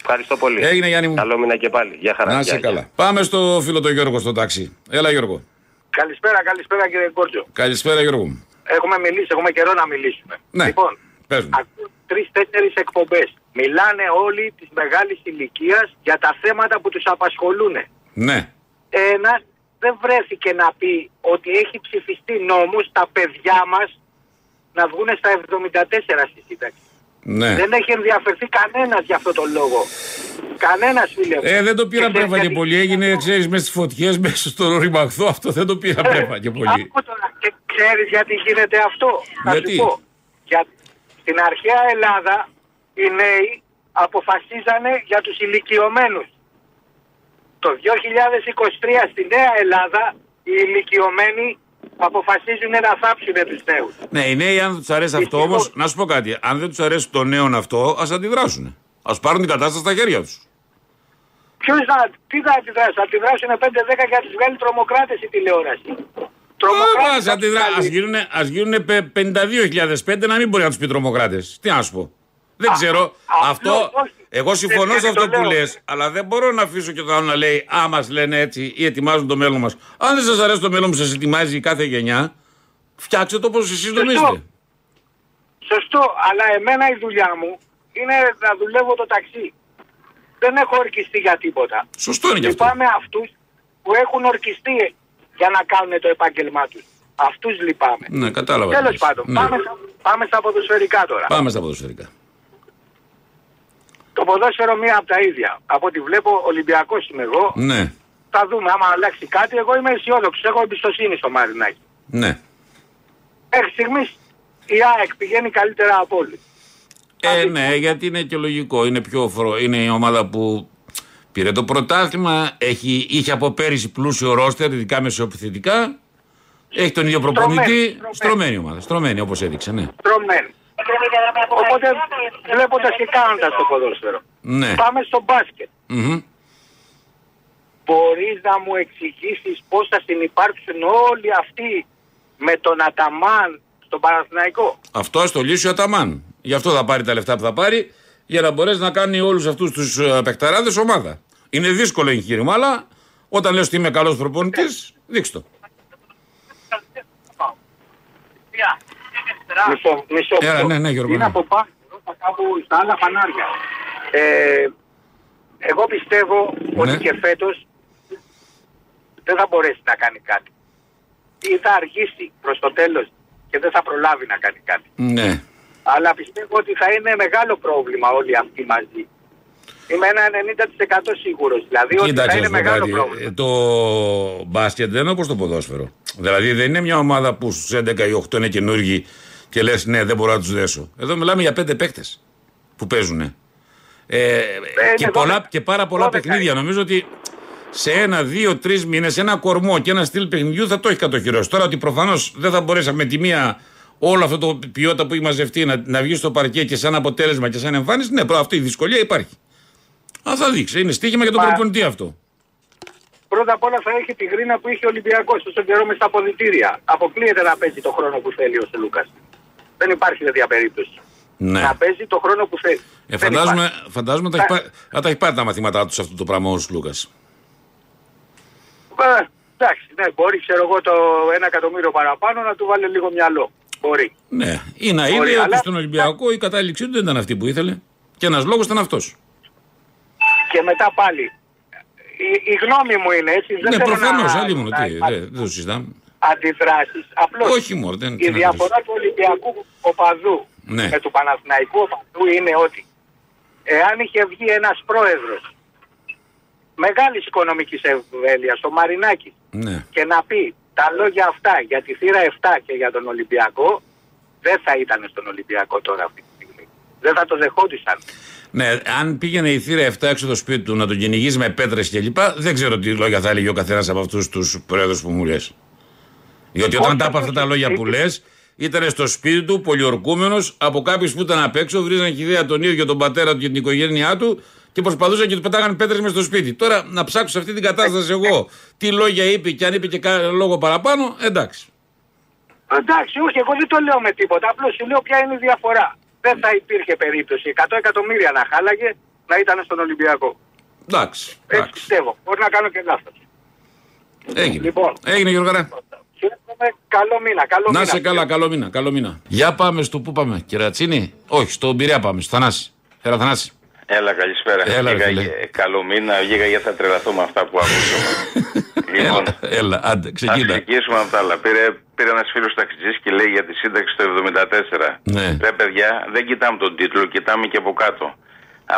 ευχαριστώ πολύ. Έγινε, Γιάννη μου. Καλό μήνα και πάλι. Γεια χαρά. Να είσαι Γεια, γεια. καλά. Πάμε στο φίλο τον Γιώργο στο τάξη. Έλα Γιώργο. Καλησπέρα, καλησπέρα κύριε Κόρτζο. Καλησπέρα Γιώργο. Μου. Έχουμε μιλήσει, έχουμε καιρό να μιλήσουμε. Ναι. Λοιπόν, Πες μου. τρει-τέσσερι εκπομπές. Μιλάνε όλοι της μεγάλης ηλικίας για τα θέματα που τους απασχολούν. Ναι. Ένας δεν βρέθηκε να πει ότι έχει ψηφιστεί νόμους τα παιδιά μας να βγουν στα 74 στη σύνταξη. Ναι. Δεν έχει ενδιαφερθεί κανένας για αυτό το λόγο. Κανένας φίλε μου. Ε, δεν το πήρα Και ξέρεις πρέφα και γιατί- πολύ. Έγινε, ξέρεις, μέσα στις φωτιές, μέσα στο ρημαχθό. Αυτό δεν το πήρα πρέφα και πολύ. Άκου τώρα, και ξέρεις γιατί γίνεται αυτό; Θα Γιατί; σου πω. Γιατί στην αρχαία Ελλάδα οι νέοι αποφασίζανε για τους ηλικιωμένους. Το 2023 στη Νέα Ελλάδα οι ηλικιωμένοι αποφασίζουν να θάψουν τους νέους. Ναι, οι νέοι, αν δεν τους αρέσει αυτό όμως, Δυστυχώς. να σου πω κάτι. Αν δεν τους αρέσει το νέο αυτό, ας αντιδράσουν. Α πάρουν την κατάσταση στα χέρια τους. Ποιος θα, τι θα αντιδράσει, θα αντιδράσουν 5-10 για να τους βγάλει τρομοκράτες η τηλεόραση. Τρομοκράτες θα τους Α βγάλει. γίνουν, ας γίνουν πε- 52.005 να μην μπορεί να τους πει τρομοκράτες. Τι να σου πω. Δεν ξέρω. απλώς αυτό. όχι. Εγώ συμφωνώ Δεν σε αυτό το που λέω. λες, αλλά δεν μπορώ να αφήσω και τον άλλο να λέει Α, μας λένε έτσι ή ετοιμάζουν το μέλλον μας. Αν δεν σας αρέσει το μέλλον που σας ετοιμάζει κάθε γενιά, φτιάξτε το όπως εσείς νομίζετε. Σωστό, αλλά εμένα η δουλειά μου είναι να δουλεύω το ταξί. Δεν έχω ορκιστεί για τίποτα. Σωστό είναι και αυτό. Λυπάμαι αυτούς που έχουν ορκιστεί για να κάνουν το επάγγελμά τους. Αυτούς λυπάμαι. Ναι, κατάλαβα. τι Τέλος λες. πάντων, Ναι. πάμε, στα, πάμε στα ποδοσφαιρικά τώρα. Πάμε στα ποδοσφαιρικά. Το ποδόσφαιρο μία από τα ίδια. Από ό,τι βλέπω, Ολυμπιακός είμαι εγώ. Ναι, Θα δούμε άμα αλλάξει κάτι. Εγώ είμαι αισιόδοξος. Έχω εμπιστοσύνη στο Μαρινάκη. ναι. Μέχρι στιγμής η ΑΕΚ πηγαίνει καλύτερα από όλοι. Ε, ναι, γιατί είναι και λογικό. Είναι, πιο φρο... είναι η ομάδα που πήρε το πρωτάθλημα. Έχει... Είχε από πέρυσι πλούσιο ρόστερ, ειδικά μεσοεπιθετικά. Έχει τον ίδιο προπονητή. Στρωμένη, Στρωμένη ομάδα. Στρωμένη, όπως έδειξε, ναι. Τρομένη. Οπότε βλέποντας και κάνοντας το ποδόσφαιρο. Ναι. Πάμε στο μπάσκετ. Μμμ. Μπορείς να μου εξηγήσεις πώς θα συνεπάρξουν όλοι αυτοί με τον Αταμάν στον Παναθηναϊκό; Αυτό στο λύσει ο Αταμάν. Γι' αυτό θα πάρει τα λεφτά που θα πάρει, για να μπορέσει να κάνει όλους αυτούς τους παιχταράδες ομάδα. Είναι δύσκολο εγχείρημα, αλλά όταν λες ότι είμαι καλός προπονητής, δείξτε το. Μισό, μισό. Έλα, μισό. ναι, ναι, Γιώργο, Είναι ναι. από πάνω στα κάπου στα άλλα φανάρια. Ε, εγώ πιστεύω Ναι. ότι και φέτος δεν θα μπορέσει να κάνει κάτι. Ή θα αργήσει προς το τέλος και δεν θα προλάβει να κάνει κάτι. Ναι. Αλλά πιστεύω ότι θα είναι μεγάλο πρόβλημα όλοι αυτοί μαζί. Είμαι ένα 90% σίγουρος. Δηλαδή ότι θα Κοίταξε είναι να σου πω μεγάλο κάτι. πρόβλημα. Ε, Το μπάσκετ δεν είναι όπως το ποδόσφαιρο. Δηλαδή δεν είναι μια ομάδα που στους 11 ή 8 είναι καινούργοι και λες ναι, δεν μπορώ να τους δέσω. Εδώ μιλάμε για πέντε παίκτες που παίζουν. Ε, και, είναι πολλά, δώδεκα. και πάρα πολλά Δώδεκα παιχνίδια. είναι. Νομίζω ότι σε ένα, δύο, τρεις μήνες, ένα κορμό και ένα στυλ παιχνιδιού θα το έχει κατοχυρώσει. Τώρα ότι προφανώς δεν θα μπορέσει με τη μία όλο αυτό το ποιότητα που έχει μαζευτεί να, να βγει στο παρκέ και σαν αποτέλεσμα και σαν εμφάνιση. Ναι, προ- αυτή η δυσκολία υπάρχει. Αλλά θα δείξει. Είναι στοίχημα για τον Μα- προπονητή αυτό. Πρώτα απ' όλα θα έχει τη γρίνα που είχε ο Ολυμπιακός τόσο καιρό μες στα αποδητήρια. Αποκλείεται να παίζει το χρόνο που θέλει ο Σελούκας. Δεν υπάρχει τέτοια περίπτωση. Ναι. Να παίζει το χρόνο που θέλει. Ε, Δεν φαντάζομαι, υπάρχει. φαντάζομαι τα έχει πάρει- θα τα έχει πάρει τα μαθήματά τους σε αυτό το πράγμα ο Λούκας. Ε, εντάξει, ναι, μπορεί ξέρω εγώ το ένα εκατομμύριο παραπάνω να του βάλει λίγο μυαλό. Μπορεί. Ναι. Ή να Μπορεί, είδε ότι αλλά- στον Ολυμπιακό η κατάληξή του δεν ήταν αυτή που ήθελε. Και ένας λόγος ήταν αυτός. Και μετά πάλι. Η, η γνώμη μου είναι έτσι. Δεν Ναι, θέλω προφανώς. να- Άλλη μου. να Τι, υπάρχει δεν, δεν το συζητάμε. αντιδράσεις. Απλώς Όχι, μωρέ, δεν- τι η να διαφορά του Ολυμπιακού οπαδού Ναι. με του Παναθηναϊκού οπαδού είναι ότι εάν είχε βγει ένας πρόεδρος μεγάλης οικονομικής εμβέλεια, το Μαρινάκι, Ναι. και να πει τα λόγια αυτά για τη θύρα 7 και για τον Ολυμπιακό, δεν θα ήταν στον Ολυμπιακό τώρα αυτή τη στιγμή. Δεν θα το δεχόντουσαν. Ναι, αν πήγαινε η θύρα 7 έξω το σπίτι του να τον κυνηγήσει με πέτρες κλπ., δεν ξέρω τι λόγια θα έλεγε ο καθένας από αυτούς τους πρόεδρους που μου λες. Γιατί όταν Όχι, τα είπε όχι, αυτά τα λόγια όχι. που λες, ήταν στο σπίτι του πολιορκούμενος από κάποιους που ήταν απ' έξω, βρίζαν χιδέα τον ίδιο και τον πατέρα του και την οικογένειά του και προσπαθούσαν και τους πετάγανε πέτρες μες στο σπίτι. Τώρα να ψάξω σε αυτή την κατάσταση εγώ τι λόγια είπε και αν είπε και κάνα λόγο παραπάνω, εντάξει. Εντάξει, όχι, εγώ δεν το λέω με τίποτα. Απλώς σου λέω ποια είναι η διαφορά. Δεν θα υπήρχε περίπτωση 100 εκατομμύρια να χάλαγε να ήταν στον Ολυμπιακό. Εντάξει. Έτσι εντάξει. πιστεύω. Μπορεί να κάνω και λάθος. Έγινε. Λοιπόν. Έγινε, Γιώργο Καρά. Χαίρομαι. Καλό μήνα. Καλό Να μήνα. σε καλά, καλό μήνα, καλό μήνα. Για πάμε στο πού πάμε, Κερατσίνη. Όχι, στον Πειραιά πάμε, στο Θανάση. Έλα, Θανάση. Έλα, καλησπέρα. Έλα, ρε Βγήκα φίλε. για- καλό μήνα, βγήκα για θα τρελαθώ με αυτά που ακούσαμε. λοιπόν, Έλα, έλα, άντε, ας ξεκίνα. ξεκινήσουμε από τα άλλα. Πήρε, πήρε ένας φίλος ταξιτζής και λέει για τη σύνταξη το 74. Ναι. Ρε παιδιά, δεν κοιτάμε τον τίτλο, κοιτάμε και από κάτω.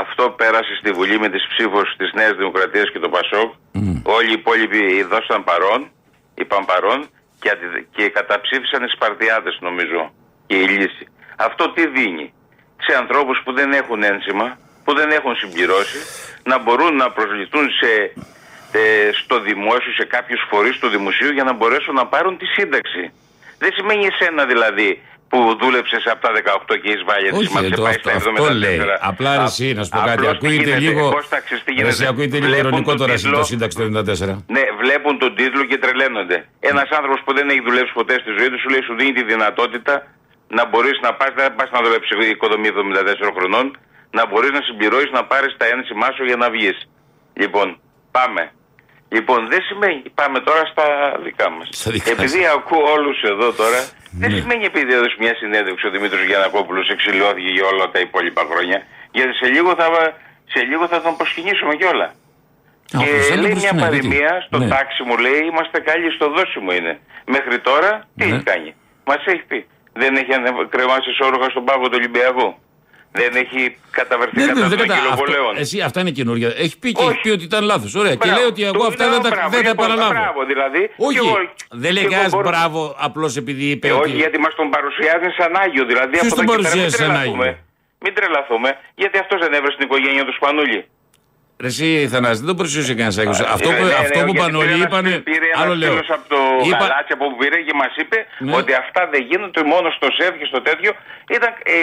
Αυτό πέρασε στη Βουλή με τις ψήφους της Νέας Δημοκρατίας και του Πασόκ. Όλοι οι υπόλοιποι δώσαν παρόν, είπαν παρόν και, αντι- και καταψήφισαν οι Σπαρτιάτες νομίζω και η λύση. Αυτό τι δίνει; Σε ανθρώπους που δεν έχουν ένσημα, που δεν έχουν συμπληρώσει, να μπορούν να προσληφθούν σε, ε, στο δημόσιο, σε κάποιους φορείς του δημοσίου για να μπορέσουν να πάρουν τη σύνταξη. Δεν σημαίνει εσένα δηλαδή που δούλεψες από τα 18 και εισβάλλει τη Όχι, σημασία το, πάει αυτό, στα αυτό 74. λέει. Απλά Α, εσύ, να σου πω κάτι. απλώς τι Ακούγεται γίνεται, λίγο. Κώστα, ξέρεις τι Ρε, γίνεται; εσύ, ακούγεται λίγο Βλέπουν ειρωνικό τον τώρα τίτλο- το σύνταξη του 74. ναι, βλέπουν τον τίτλο και τρελαίνονται. Ένας άνθρωπος που δεν έχει δουλέψει ποτέ στη ζωή του σου λέει σου δίνει τη δυνατότητα να μπορείς να πας, δεν πας να δουλέψεις οικοδομή 74 χρονών, να μπορείς να συμπληρώσεις να πάρεις τα ένσημά σου για να βγεις. Λοιπόν, πάμε. Λοιπόν, δεν σημαίνει. Πάμε τώρα στα δικά μας. Στα δικά Επειδή ακούω όλους εδώ τώρα, δεν Ναι. σημαίνει επειδή έδωσε μια συνέντευξη ο Δημήτρης Γιανακόπουλος εξηλιώθηκε για όλα τα υπόλοιπα χρόνια. Γιατί σε λίγο θα, σε λίγο θα τον προσκυνήσουμε κιόλα. Α, όπως Και άλλο λέει προς μια την άλλη, τι. παροιμία στο Ναι. τάxi μου λέει είμαστε καλοί στο δόσιμο είναι. Μέχρι τώρα τι Ναι. έχει κάνει. Μας έχει πει. Δεν έχει ανεβ- κρεμάσει σόρουχα στον πάγο του Ολυμπιακού. Δεν έχει καταβερθεί Δεν, κατά δεν, των δεν, κατα- αγγελοβολέων. αυτό, εσύ, αυτά είναι καινούργια. Έχει πει και Όχι. έχει πει ότι ήταν λάθος. Ωραία. Και Μπράβο. λέει ότι εγώ Του αυτά λέω δεν τα, μπράβο, δεν τα λοιπόν, επαναλάβω. Μπράβο, δηλαδή. Όχι, Και εγώ- δεν λέει και εγώ κανένας μπορώ- μπράβο απλώς επειδή είπε Ε, ότι. όχι, γιατί μας τον παρουσιάζει σαν Άγιο. Δηλαδή Ποιος από τον εδώ και πέρα παρουσιάζει μην σαν τρελαθούμε. Άγιο; Μην τρελαθούμε, γιατί αυτός δεν έβρεσε την οικογένεια του Σπανούλη. Ρε, εσύ Θανάση, δεν το παρουσίασε κανένα Άγιο. Ε, Αυτό που, ναι, ναι, αυτό που γιατί είπαν όλοι πήρε ένας- είπαν. Πήρε ένας Άλλο λέω. φίλος από το Είπα- γαλάτσι από που πήρε και μας είπε Ναι. ότι αυτά δεν γίνονται μόνο στο σεφ και στο τέτοιο. Ήταν, ε,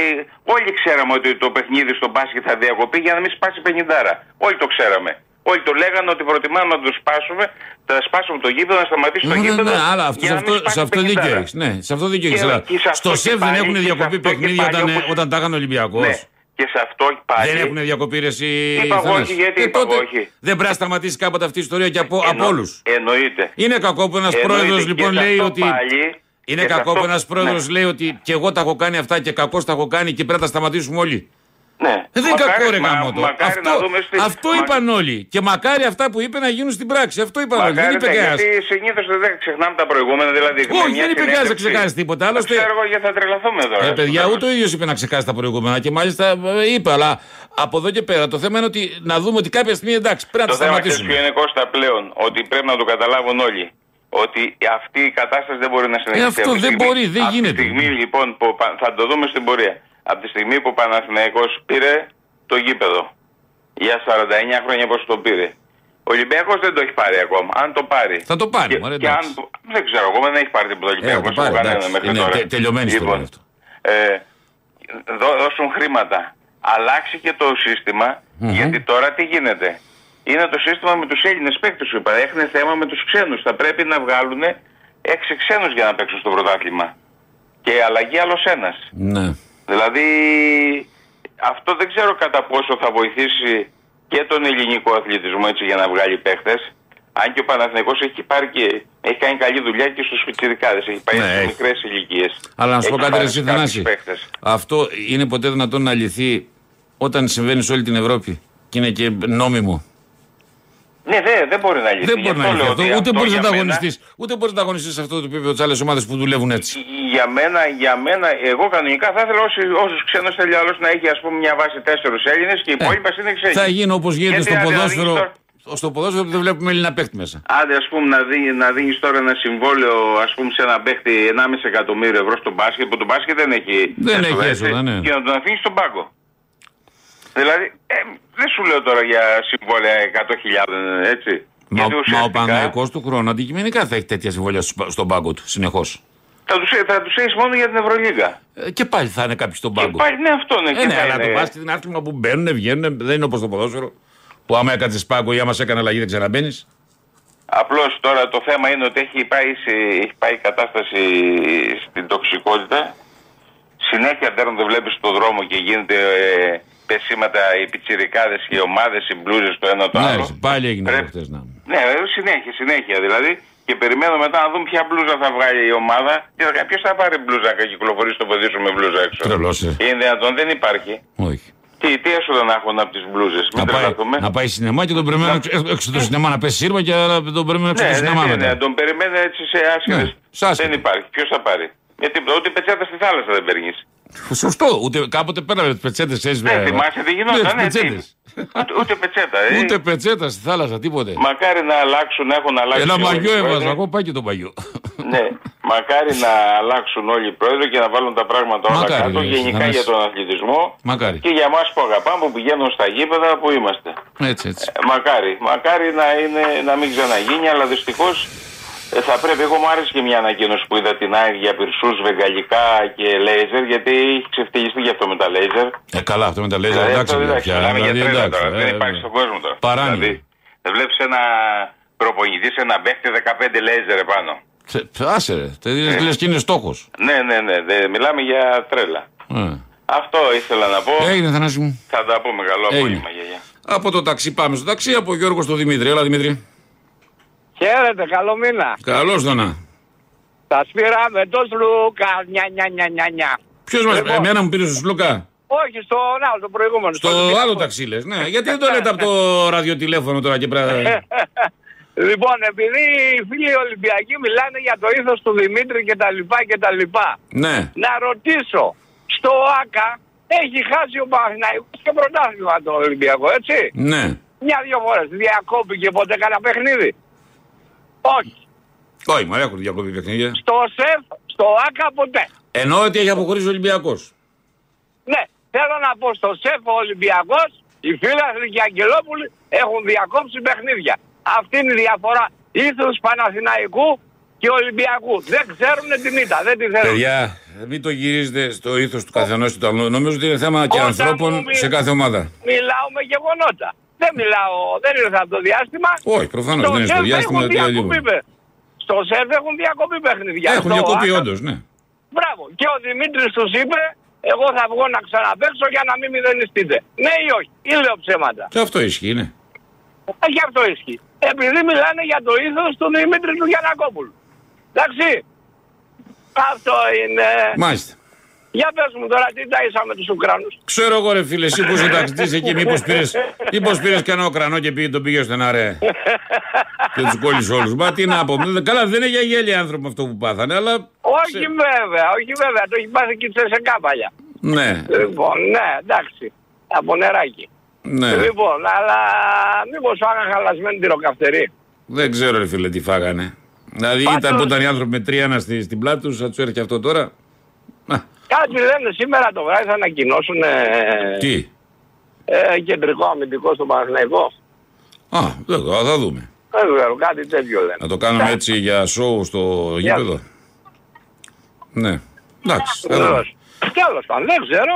όλοι ξέραμε ότι το παιχνίδι στο μπάσκετ θα διακοπεί για να μην σπάσει 50. Όλοι το ξέραμε. Όλοι το λέγανε ότι προτιμάμε να το σπάσουμε, θα σπάσουμε το γήπεδο, να σταματήσει το Ναι, ναι, γήπεδο. ναι, αλλά αυτό, για σε να μην αυτό, σπάσει σε αυτό 50. δίκιο έχεις. Ναι, σε αυτό δίκιο Και- έχεις. αλλά και σε αυτό Στο και ΣΕΒ δεν πάλι, έχουν και σε διακοπεί αυτό και παιχνίδια πάλι όταν, όπως- όταν τα έκανε Ολυμπιακός. Ναι. Και σε αυτό πάλι. Δεν έχουν διακοπεί ρε εσύ. Είπα εγώ Θανάση. όχι, γιατί Ε, είπα εγώ τότε όχι. Δεν πρέπει να σταματήσει κάποτε αυτή η ιστορία και από, από Εννο- όλους. Εννοείται. Είναι κακό που ένας Εννοείται. πρόεδρος Και λοιπόν σε λέει αυτό ότι. πάλι- Είναι και σε κακό αυτό- που ένα πρόεδρος Ναι. λέει ότι και εγώ τα έχω κάνει αυτά και κακός τα έχω κάνει και πρέπει να τα σταματήσουμε όλοι. Ναι. Ε, δεν είναι Μακάρι- κακό ρε μα- γάμο το. μακάρι Αυτό, να δούμε στη- αυτό μα- είπαν όλοι. Και μακάρι αυτά που είπε να γίνουν στην πράξη. Αυτό είπαν όλοι. Δεν Μακάρι, είπε ναι, κανένας. γιατί συνήθως δεν ξεχνάμε τα προηγούμενα. Δηλαδή, με Όχι, μια δεν είπε κανένας να συνέντευξη- ξεχάσει τίποτα. Άλλωστε. Ξέρω εγώ γιατί θα τρελαθούμε τώρα. Ε, παιδιά, στο ούτε ο ίδιος είπε να ξεχάσει τα προηγούμενα και μάλιστα ε, είπε. Αλλά από εδώ και πέρα το θέμα είναι ότι να δούμε ότι κάποια στιγμή εντάξει πρέπει να Το τα θέμα ξέρεις σταματήσουμε. ποιο είναι Κώστα πλέον, ότι πρέπει να το καταλάβουν όλοι. Ότι αυτή η κατάσταση δεν μπορεί να συνεχίσει. Ε, αυτό Από τη δεν στιγμή- μπορεί, δεν από γίνεται. τη στιγμή λοιπόν που πα- θα το δούμε στην πορεία. Από τη στιγμή που ο Παναθηναϊκός πήρε το γήπεδο για 49 χρόνια πώς το πήρε. Ο Ολυμπιακός δεν το έχει πάρει ακόμα. Αν το πάρει. Θα το πάρει, Και, μωρέ, και αν, εντάξει. δεν ξέρω, ακόμα δεν έχει πάρει τίποτα Ε, θα Ολυμπιακός. το πάρει, από κανέναν εντάξει. μέχρι Είναι τώρα. τε- τελειωμένη ιστορία Λοιπόν, αυτό. ε, δώ- δώσουν χρήματα. Αλλάξει και το συστημα γιατί τώρα τι γίνεται; Είναι το σύστημα με τους Έλληνες παίκτες σου είπα. Έχουν θέμα με τους ξένους. Θα πρέπει να βγάλουν έξι ξένους για να παίξουν στο πρωτάθλημα. Και αλλαγή άλλος ένας. Ναι. Δηλαδή αυτό δεν ξέρω κατά πόσο θα βοηθήσει και τον ελληνικό αθλητισμό έτσι για να βγάλει παίχτες. Αν και ο Παναθηναϊκός έχει πάρει και έχει κάνει καλή δουλειά και στους πιτσιρικάδες. Έχει πάει Ναι, σε έχει. μικρές ηλικίες. Αλλά να σου πω Έχει κάτι, ρε πάρει εσύ, κάποιους Θανάση. παίκτες. Αυτό είναι ποτέ δυνατόν να λυθεί όταν συμβαίνει σε όλη την Ευρώπη και είναι και νόμιμο. Ναι, δεν, δεν μπορεί να λυθεί. Δεν Γι' μπορεί να αυτό λυθεί λέω αυτό. ότι Ούτε μπορείς να για μένα- ανταγωνιστείς. Ούτε μπορείς να ανταγωνιστείς σε αυτό το επίπεδο τις άλλες ομάδες που δουλεύουν έτσι. Για μένα, για μένα, εγώ κανονικά θα ήθελα όσοι, όσους ξένους θέλει άλλος να έχει ας πούμε μια βάση τέσσερους Έλληνες και οι υπόλοιπα είναι ξένοι. Ε, Θα γίνει όπως γίνεται Γιατί στο αν ποδόσφαιρο. δεις τώρα- Στο ποδόσφαιρο δεν βλέπουμε Έλληνα παίχτη μέσα. Άντε, ας πούμε, να, δει, να δίνεις τώρα ένα συμβόλαιο ας πούμε, σε ένα παίχτη 1,5 εκατομμύριο ευρώ στο μπάσκετ, που το μπάσκετ δεν έχει. Δεν έσοδα, έχει έτσι, έσοδα, ναι. Και να τον αφήνεις στον πάγκο. Δηλαδή, ε, δεν σου λέω τώρα για συμβόλαια 100.000, έτσι. Μα, Γιατί μα ο ουσιαστικά Παναγιακό του χρόνου αντικειμενικά θα έχει τέτοια συμβόλαια στο- στον πάγκο του συνεχώς. Θα τους, θα τους έχεις μόνο για την Ευρωλίγα. και πάλι θα είναι κάποιοι στον Και πάγκο. πάλι, ναι, αυτό είναι. Ε, και ναι, θα αλλά είναι- το μπάσκετ είναι άθλημα που μπαίνουν, βγαίνουν, δεν είναι όπως το ποδόσφαιρο. Που άμα έκατσε πάγκο ή άμα σε έκανε αλλαγή δεν ξαναμπαίνεις. Απλώς τώρα το θέμα είναι ότι έχει πάει, σε- έχει πάει η κατάσταση στην τοξικότητα. Συνέχεια δεν το βλέπεις στον δρόμο και γίνεται ε, πεσήματα οι πιτσιρικάδες και οι ομάδες, οι μπλούζες το ένα το άλλο. Ναι, πάλι έγινε Πρέπει- αυτό χθες να. Ναι, ε, συνέχεια, συνέχεια δηλαδή. Και περιμένω μετά να δούμε ποια μπλούζα θα βγάλει η ομάδα. Ποιος θα πάρει μπλούζα και κυκλοφορεί στο παιδί σου με μπλούζα έξω. Τρελός, ε. Είναι δυνατόν, δεν υπάρχει. Όχι. Τι, τι έσοδα να έχουν από τις μπλούζες. Να Μην πάει, τρελαθούμε. να πάει σινεμά και τον περιμένουν έξω, έξω το σινεμά να πέσει σύρμα και άλλα τον περιμένουν έξω Ναι, το ναι, σινεμά ναι, μετά. ναι, τον περιμένει έτσι σε άσχετε. Ναι, σε άσχετες. δεν υπάρχει. Ποιος θα πάρει. Γιατί ούτε πετσέτα στη θάλασσα δεν παίρνεις. Σωστό, ούτε κάποτε πέραμε τις πετσέτες έτσι. Ναι, θυμάσαι τι γινόταν, ναι, τις. πετσέτες. Ούτε, ούτε πετσέτα. Ε. Ούτε πετσέτα στη θάλασσα, τίποτε. Μακάρι να αλλάξουν, έχουν αλλάξει. Ένα όλοι οι μαγιό πρόεδροι. έβαζα, εγώ πάει και το μαγιό. Ναι, μακάρι να αλλάξουν όλοι οι πρόεδροι και να βάλουν τα πράγματα όλα Μακάρι, κάτω. ρε, Γενικά Θανάση. για τον αθλητισμό. Μακάρι. Και για εμάς που αγαπάμε, που πηγαίνουν στα γήπεδα που είμαστε. Έτσι, έτσι. Ε, Μακάρι, μακάρι να, είναι, να μην ξαναγίνει, αλλά δυστυχώς θα πρέπει. Εγώ μου άρεσε και μια ανακοίνωση που είδα την ΑΕΚ για πυρσούς, βεγγαλικά και λέιζερ, γιατί έχει ξεφτυλιστεί γι' αυτό με τα λέιζερ. Ε, καλά, αυτό με τα λέιζερ, Δηλαδή, εντάξει, αυτό, παιδιά, εντάξει, πια. μιλάμε για Δηλαδή, τρέλα εντάξει, τώρα. ε, δεν ε, υπάρχει στον κόσμο τώρα. Παράνοια. Δηλαδή, δεν βλέπεις ένα προπονητή, σε ένα παίχτη 15 λέιζερ επάνω. Θε- Άσε ρε, τε- λες και είναι στόχος. Ναι, ναι, ναι. δε- μιλάμε για τρέλα. Ε. Αυτό ήθελα να πω. Έγινε Θανάση μου. Θα τα πούμε. Καλό Έγινε. απόγευμα, γιαγιά. Από το ταξί πάμε στο ταξί, από Γιώργο στο Δημήτρη. Έλα Δημήτρη. Χαίρετε, καλό μήνα. Καλώς το να. Τα σπήρα με το Σλούκα. Νια, νια, νια, νια, νια. Ποιος μας, Λοιπόν. εμένα μου πήρες στο Σλούκα; Όχι, στο, να, στο προηγούμενο. Στο Ολυμπιακό. άλλο ταξί λες. Ναι, γιατί δεν το λέτε από το ραδιοτηλέφωνο τώρα και πρέπει. Λοιπόν, επειδή οι φίλοι Ολυμπιακοί μιλάνε για το ήθος του Δημήτρη και τα λοιπά και τα λοιπά. Ναι. Να ρωτήσω, στο ΆΚΑ έχει χάσει ο Παναθηναϊκός και πρωτάθλημα το Ολυμπιακό, έτσι; Ναι. Μια-δυο φορές. Διακόπηκε ποτέ κανένα παιχνίδι; Όχι. Όχι, μα έχουν διακοπή παιχνίδια. Στο ΣΕΦ, στο ΆΚΑ ποτέ. Εννοώ ότι έχει αποχωρήσει ο Ολυμπιακός. Ναι, θέλω να πω στο ΣΕΦ ο Ολυμπιακός, οι φίλαθλοι και οι Αγγελόπουλοι έχουν διακόψει παιχνίδια. Αυτή είναι η διαφορά ήθους Παναθηναϊκού και Ολυμπιακού. Δεν ξέρουν την ήττα, δεν τη θέλουν. Παιδιά, μην το γυρίζετε στο ήθος του καθενός του άλλου. Νομίζω ότι είναι θέμα και Όταν ανθρώπων μου μι- σε κάθε ομάδα. Μιλάω με γεγονότα. Δεν μιλάω, δεν ήρθα από το διάστημα. Όχι, προφανώς Στο δεν είναι στο ΣΕΦ διάστημα. έχουν τι άλλο. διακοπή, παι- Στο ΣΕΦ έχουν διακοπή παιχνίδια. Έχουν Στο διακοπή, ΆΚΑ- όντως, ναι. Μπράβο. Και ο Δημήτρης τους είπε, εγώ θα βγω να ξαναπαίξω για να μην μηδενιστείτε. Ναι ή όχι. Ή λέω ψέματα. Και αυτό ισχύει, ναι. Ε, γι' αυτό ισχύει. Επειδή μιλάνε για το ήθος του Δημήτρη του Γιανακόπουλου. Εντάξει. Αυτό είναι. Μάλιστα. Για πες μου τώρα τι ταΐσα με τους Ουκρανούς; Ξέρω εγώ, ρε φίλε, εσύ που είσαι ταξιτής εκεί, μήπως πήρε μήπως πήρες κανένα Ουκρανό και πήγε, τον πήγε στον αρέ. και τους κόλλησε όλους. Μα τι να πω. Καλά, δεν είναι για γέλια άνθρωποι αυτό που πάθανε, αλλά. Όχι σε- βέβαια, όχι βέβαια. Το έχει πάθει και σε κάπαλια. Ναι, Λοιπόν, ναι, εντάξει. Από νεράκι. ναι. Λοιπόν, αλλά μήπως φάγαν χαλασμένη τυροκαυτερή. Δεν ξέρω, ρε φίλε, τι φάγανε. Δηλαδή Πάντως- ήταν που ήταν οι άνθρωποι με τρία στη, στην πλάτη τους, θα τους έρθει αυτό τώρα. Α, Κάτι λένε σήμερα το βράδυ θα ανακοινώσουν ε, τι; ε, κεντρικό αμυντικό στο Παναθηναϊκό. Α, δεν το- θα δούμε. Δεν ξέρω, κάτι τέτοιο λένε. Να το κάνουμε έτσι για σοου στο γήπεδο. Ναι. Εντάξει, θα δούμε. Βεβαίως. Τέλος πάντων, δεν ξέρω.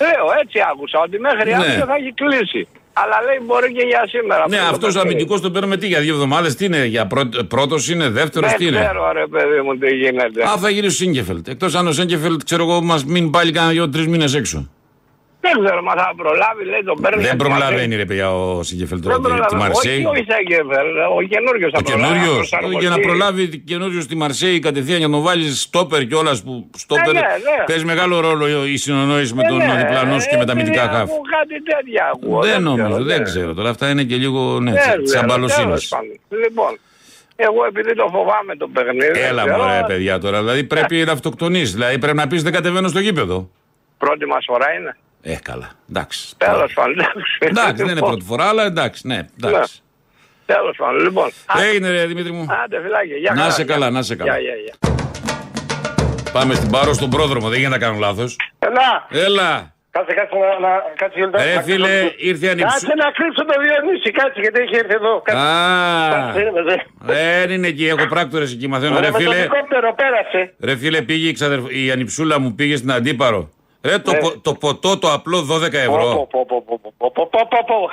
Λέω, έτσι άκουσα ότι μέχρι Ναι. αύριο θα έχει κλείσει. Αλλά λέει μπορεί και για σήμερα. Ναι, Αυτό το αυτός ο παιχνίδι. αμυντικός τον παίρνουμε τι για δύο εβδομάδες, τι είναι, για πρώτος είναι, δεύτερος, τι Δεν είναι; ξέρω ρε παιδί μου τι γίνεται. Α, θα γυρίσει ο Σίγκεφελτ. Εκτός αν ο Σίγκεφελτ, ξέρω εγώ, μας μείνει πάλι κάνα δύο-τρεις μήνες έξω. Δεν ξέρω, μα θα προλάβει, λέει τον παίρνει. Δεν από προλαβαίνει, αυτή. ρε παιδιά, ο Σίγκεφελτ Δεν τώρα τη- τη προλαβαίνει. Μαρσέη. Όχι, όχι Σέγκεφελ, ο καινούριο θα Ο προλάβει. καινούριος, να προσαρμοστεί. για να προλάβει καινούριος στη Μαρσέη κατευθείαν για να τον βάλει στόπερ κιόλας που στόπερ ναι, ναι. παίζει μεγάλο ρόλο η συνονόηση με Ε, τον ναι, διπλανό σου και με τα επειδή αμυντικά χάφ. ακούω Κάτι τέτοια ακούω. Δεν ξέρω, νομίζω, δεν ναι. ξέρω. Τώρα αυτά είναι και λίγο ναι, Δεν τη ξέρω, αμπαλοσύνη. τέλος πάντων. Λοιπόν, εγώ επειδή το φοβάμαι το παιχνίδι. δεν Έλα ξέρω, μωρέ παιδιά τώρα. Δηλαδή πρέπει να αυτοκτονείς. Δηλαδή πρέπει να πεις δεν κατεβαίνω στο γήπεδο. Πρώτη μας φορά είναι. Ε, καλά. Εντάξει. Τέλος πάντων. Εντάξει, δεν είναι Λοιπόν, πρώτη φορά, αλλά εντάξει, ναι. Εντάξει. Τέλος πάντων, λοιπόν. Έγινε ρε Δημήτρη μου. Άντε, φυλάκια. Γεια Να χαρά, σε γεια. καλά, να σε καλά. Γεια, γεια, γεια. Πάμε στην Πάρο στον πρόδρομο, δεν γίνεται να κάνω λάθος. Έλα, Έλα. κάτσε, κάτσε να, να κάτσε Γιώργο, Ρε να φίλε, κρύψω. ήρθε ανυψού. Κάτσε να κρύψω το Διονύση, κάτσε γιατί έχει έρθει εδώ. Κάτσε. Α, Κάτσε, ρε. δεν είναι εκεί, έχω πράκτορες εκεί μαθαίνω. Ρε Με το φίλε, ελικόπτερο πέρασε. ρε φίλε πήγε η, ξαδερφ- η ανυψούλα μου πήγε στην Αντίπαρο. Ρε το, ε. το ποτό το απλό 12 ευρώ.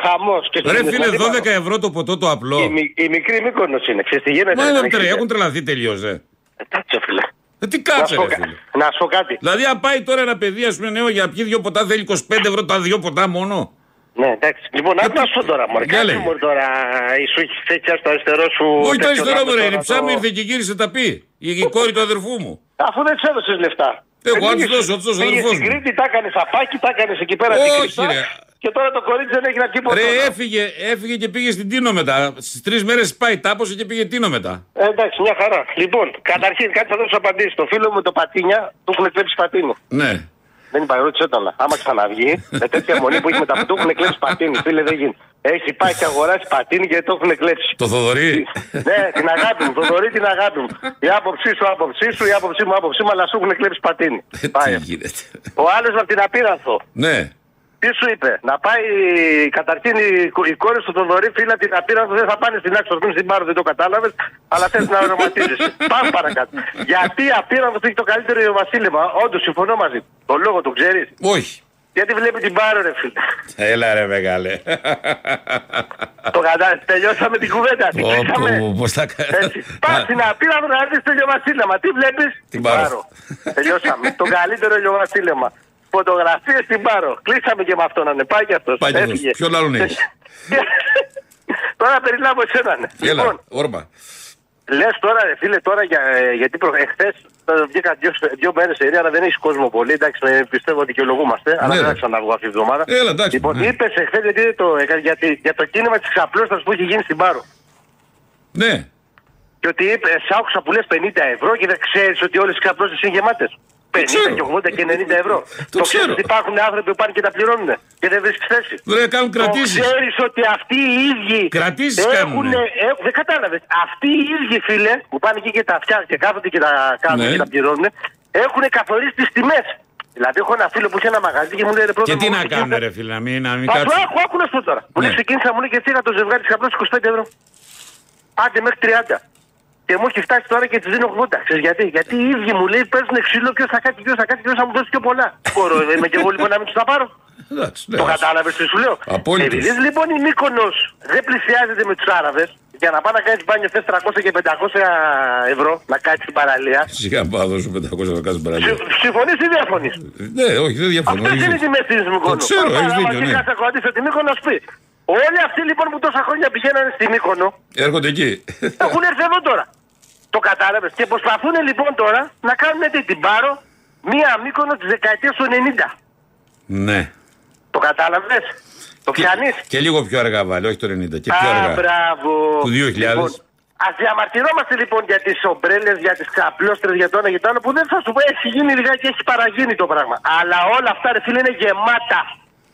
Χαμός. Ρε φίλε, 12 ευρώ το ποτό το απλό. Η, η μικρή μήκονος είναι, ξέρεις τι γίνεται. Μα είναι έχουν τρελαθεί τελείως. Ε. Ε, κάτσε, φίλε. Ε, τι κάτσε, ρε, φίλε. να σου πω κάτι. Δηλαδή, αν πάει τώρα ένα παιδί, ας πούμε, νέο για να πιει δύο ποτά, θέλει 25 ευρώ τα δύο ποτά μόνο. Ναι, εντάξει. Λοιπόν, άκου να σου πω τώρα, μωρέ. Για Κάτσε λέγε. μου τώρα, η σου έχει φέκια στο αριστερό σου. Όχι το τέτοιο αριστερό να μου, ρε. τώρα Η ψά μου το- ήρθε και γύρισε τα πει. Η, η κόρη του αδερφού μου. Αφού δεν τους έδωσες λεφτά. Εγώ, Δεν αν τους πήγες- δώσω, τους δώσω, πήγες αδερφός στην μου. Κρήτη, τα έκανες απάκι, τα έκανες εκεί πέρα. Όχι, στην Κρήτα, ρε. Και τώρα το κορίτσι δεν έχει να πει ποτέ. Ρε, έφυγε, έφυγε και πήγε στην Τίνο μετά. Στις τρεις μέρες πάει, τάπωσε και πήγε Τίνο μετά. Ε, εντάξει, μια χαρά. Λοιπόν, καταρχήν κάτι θα δώσω απαντήσει. Το φίλο μου το Πατίνια του έχουν κλέψει πατίνι. Ναι. Δεν είπα, ρώτησε τον. Άμα ξαναβγεί, με τέτοια μονή που έχει με τα που του έχουν κλέψει πατίνι. Φίλε, δεν γίνει. Έχει πάει και αγοράσει πατίνι γιατί το έχουν κλέψει. Το Θοδωρή. ναι, την αγάπη μου, Θοδωρή την αγάπη μου. Η άποψή σου, άποψή σου, η άποψή μου, άποψή μου, αλλά σου έχουν κλέψει πατίνι. Ε, Πάει. Τι γίνεται. Ο άλλος από την Απίρανθο. Ναι. Τι σου είπε, να πάει καταρχήν η, η κόρη του Θοδωρή, φίλα την Απίρανθο, δεν θα πάνε στην άξο, μην στην πάρω, δεν το κατάλαβες, αλλά θες να ονοματίζεσαι. Πάμε παρακάτω. Γιατί η Απίρανθο έχει το καλύτερο βασίλεμα, όντως συμφωνώ μαζί. του. Το λόγο το ξέρεις; Όχι. Γιατί βλέπει την Πάρο, ρε φίλε. Έλα ρε μεγάλε. το κατάλαβε. Τελειώσαμε την κουβέντα. Την κλείσαμε. Πώ τα Έτσι. Πας στην Απίρανθο να έρθεις στο ηλιοβασίλεμα. Τι βλέπεις, Την Πάρο. Τελειώσαμε. το καλύτερο ηλιοβασίλεμα. Φωτογραφίες στην Πάρο. Κλείσαμε και με αυτόν να είναι. Πάει και αυτός. Πάει κι αυτός. Ποιον άλλον έχεις; Τώρα περιλάβω εσένα. ναι. Έλα, Λοιπόν, όρμα. λες τώρα, ρε φίλε, τώρα για, ε, γιατί προ... εχθές βγήκα δύο, δύο μέρες σε αλλά δεν έχεις κόσμο πολύ. Εντάξει, με πιστεύω ότι δικαιολογούμαστε, αλλά Ναι, δεν ρε. θα ξαναβγώ αυτή τη βδομάδα. Έλα, εντάξει, Λοιπόν, ναι. είπες εχθές γιατί το, ε, για, τη- για το κίνημα της ξαπλώστας που έχει γίνει στην Πάρο. Ναι. Και ότι είπε, σ' άκουσα που λες 50 ευρώ και δεν ξέρεις ότι όλες οι ξαπλώσει είναι γεμάτες. 50 ξέρω. και 80 και 90 ευρώ. Το ξέρω. ξέρεις ότι υπάρχουν άνθρωποι που πάνε και τα πληρώνουν και δεν βρίσκεις θέση. Βρε, κάνουν κρατήσεις. Το ξέρεις ότι αυτοί οι ίδιοι Κρατήσεις έχουν, κάνουνε. ε, δεν κατάλαβες. Αυτοί οι ίδιοι φίλε που πάνε εκεί και τα φτιάχνουν και κάθονται και τα κάνουν Ναι. και τα πληρώνουν έχουν καθορίσει τις τιμές. Δηλαδή έχω ένα φίλο που έχει ένα μαγαζί και μου λέει ρε πρώτα Και τι μου, να ξεκίνησα- κάνουν, ρε φίλε, να μην, να μην Αφού κάτσουν. άκου, άκου να σου πω τώρα. Μου λέει Ναι. ξεκίνησα, μου λέει και φύγα το ζευγάρι της απλώς 25 ευρώ. Άντε μέχρι 30. Και μου έχει φτάσει τώρα και της δίνω 80. Ξέρεις γιατί; Γιατί οι ίδιοι μου λέει παίζουν ξύλο, ποιος θα κάτσει, ποιος θα κάτσει, ποιος θα μου δώσει πιο πολλά. Μπορώ, είμαι και εγώ λοιπόν να μην τους τα πάρω. Εντάξει, ναι, Το ας- κατάλαβες τι σου λέω. Απόλυτος. Επειδή λοιπόν η Μύκονος δεν πλησιάζεται με τους Άραβες, για να πάει να κάνεις μπάνιο θες 300 και 500 ευρώ να κάτσεις στην παραλία. Σιγά πάω να δώσω 500 να κάνεις παραλία. Συμφωνείς ή διαφωνείς; Ναι, όχι, δεν διαφωνώ. Αυτέ έχεις είναι οι δίκιο. τιμέ της Μύκονος. ξέρω, Τώρα, έχεις άμα δίκιο, και ναι. κάτσε να κρατήσει τη Μύκονο να σου πει. Όλοι αυτοί λοιπόν που τόσα χρόνια πηγαίνανε στη Μύκονο Έρχονται εκεί. έχουν έρθει εδώ τώρα. Το κατάλαβες. Και προσπαθούν λοιπόν τώρα να κάνουν τι, την πάρο μία Μύκονο της δεκαετίας του 90. Ναι. Το κατάλαβες; Το πιάνεις; Και λίγο πιο αργά βάλει, όχι το 90. Και πιο Α, αργά. μπράβο. Του 2000. Λοιπόν, Α διαμαρτυρόμαστε λοιπόν για τις ομπρέλες, για τις ξαπλώστρες, για το ένα και το άλλο που δεν θα σου πω έχει γίνει λιγάκι, έχει παραγίνει το πράγμα. Αλλά όλα αυτά ρε φίλε είναι γεμάτα.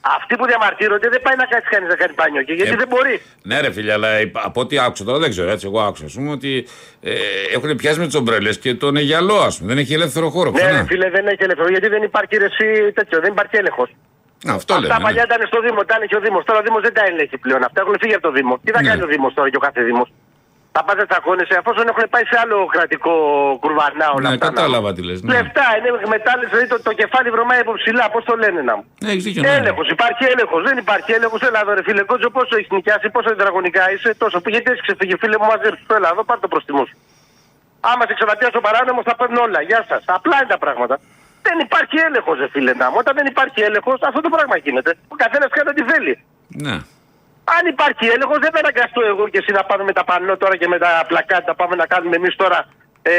Αυτοί που διαμαρτύρονται δεν πάει να κάτσει κανείς να κάνει μπάνιο και γιατί Ε, δεν μπορεί. Ναι, ρε φίλε, αλλά υπ- από ό,τι άκουσα τώρα δεν ξέρω, έτσι. Εγώ άκουσα, ας πούμε, ότι ε, έχουν πιάσει με τις ομπρέλες και τον Αιγιαλό, ας πούμε. Δεν έχει ελεύθερο χώρο. Ναι, Ξανά. ρε φίλε δεν έχει ελευθερία γιατί δεν υπάρχει ρε, εσύ, τέτοιο, δεν υπάρχει έλεγχος. Α, Αυτό Αυτά λέμε. παλιά ναι. ήταν στο Δήμο, τα έλεγχε ο Δήμος. Τώρα ο Δήμος δεν τα ελέγχει πλέον. Αυτά έχουν φύγει από το Δήμο. Τι θα Ναι. κάνει ο Δήμος τώρα και ο κάθε Δήμος; Θα πάτε τσακώνεσαι αφόσον έχουν πάει σε άλλο κρατικό κουρβανά όλα Ναι, αυτά. να- κατάλαβα τι λες. Ναι. Λεφτά είναι εκμετάλλευση, δηλαδή το, το κεφάλι βρωμάει από ψηλά. Πώς το λένε να μου. Ναι, έχεις δίκιο. ναι. Έλεγχος, υπάρχει έλεγχος. Δεν υπάρχει έλεγχος. Έλα εδώ, ρε φίλε Κότζο, πόσο έχεις νοικιάσει, πόσο τετραγωνικά είσαι, τόσο. Γιατί έχει ξεφύγει, φίλε μου, μαζί σου. Έλα εδώ, πάρ το προστιμό σου. Άμα σε ξεβατιά στο παράνομος, θα παίρνουν όλα. Γεια σας. Απλά είναι τα πράγματα. Δεν υπάρχει έλεγχος, ρε φίλε να μου. Όταν δεν υπάρχει έλεγχος, αυτό το πράγμα γίνεται. Ο καθένας κάνει ό,τι θέλει. Ναι. Αν υπάρχει έλεγχος, δεν θα αναγκαστώ εγώ και εσύ να πάμε με τα πανό τώρα και με τα πλακάτα. Πάμε να κάνουμε εμείς τώρα ε,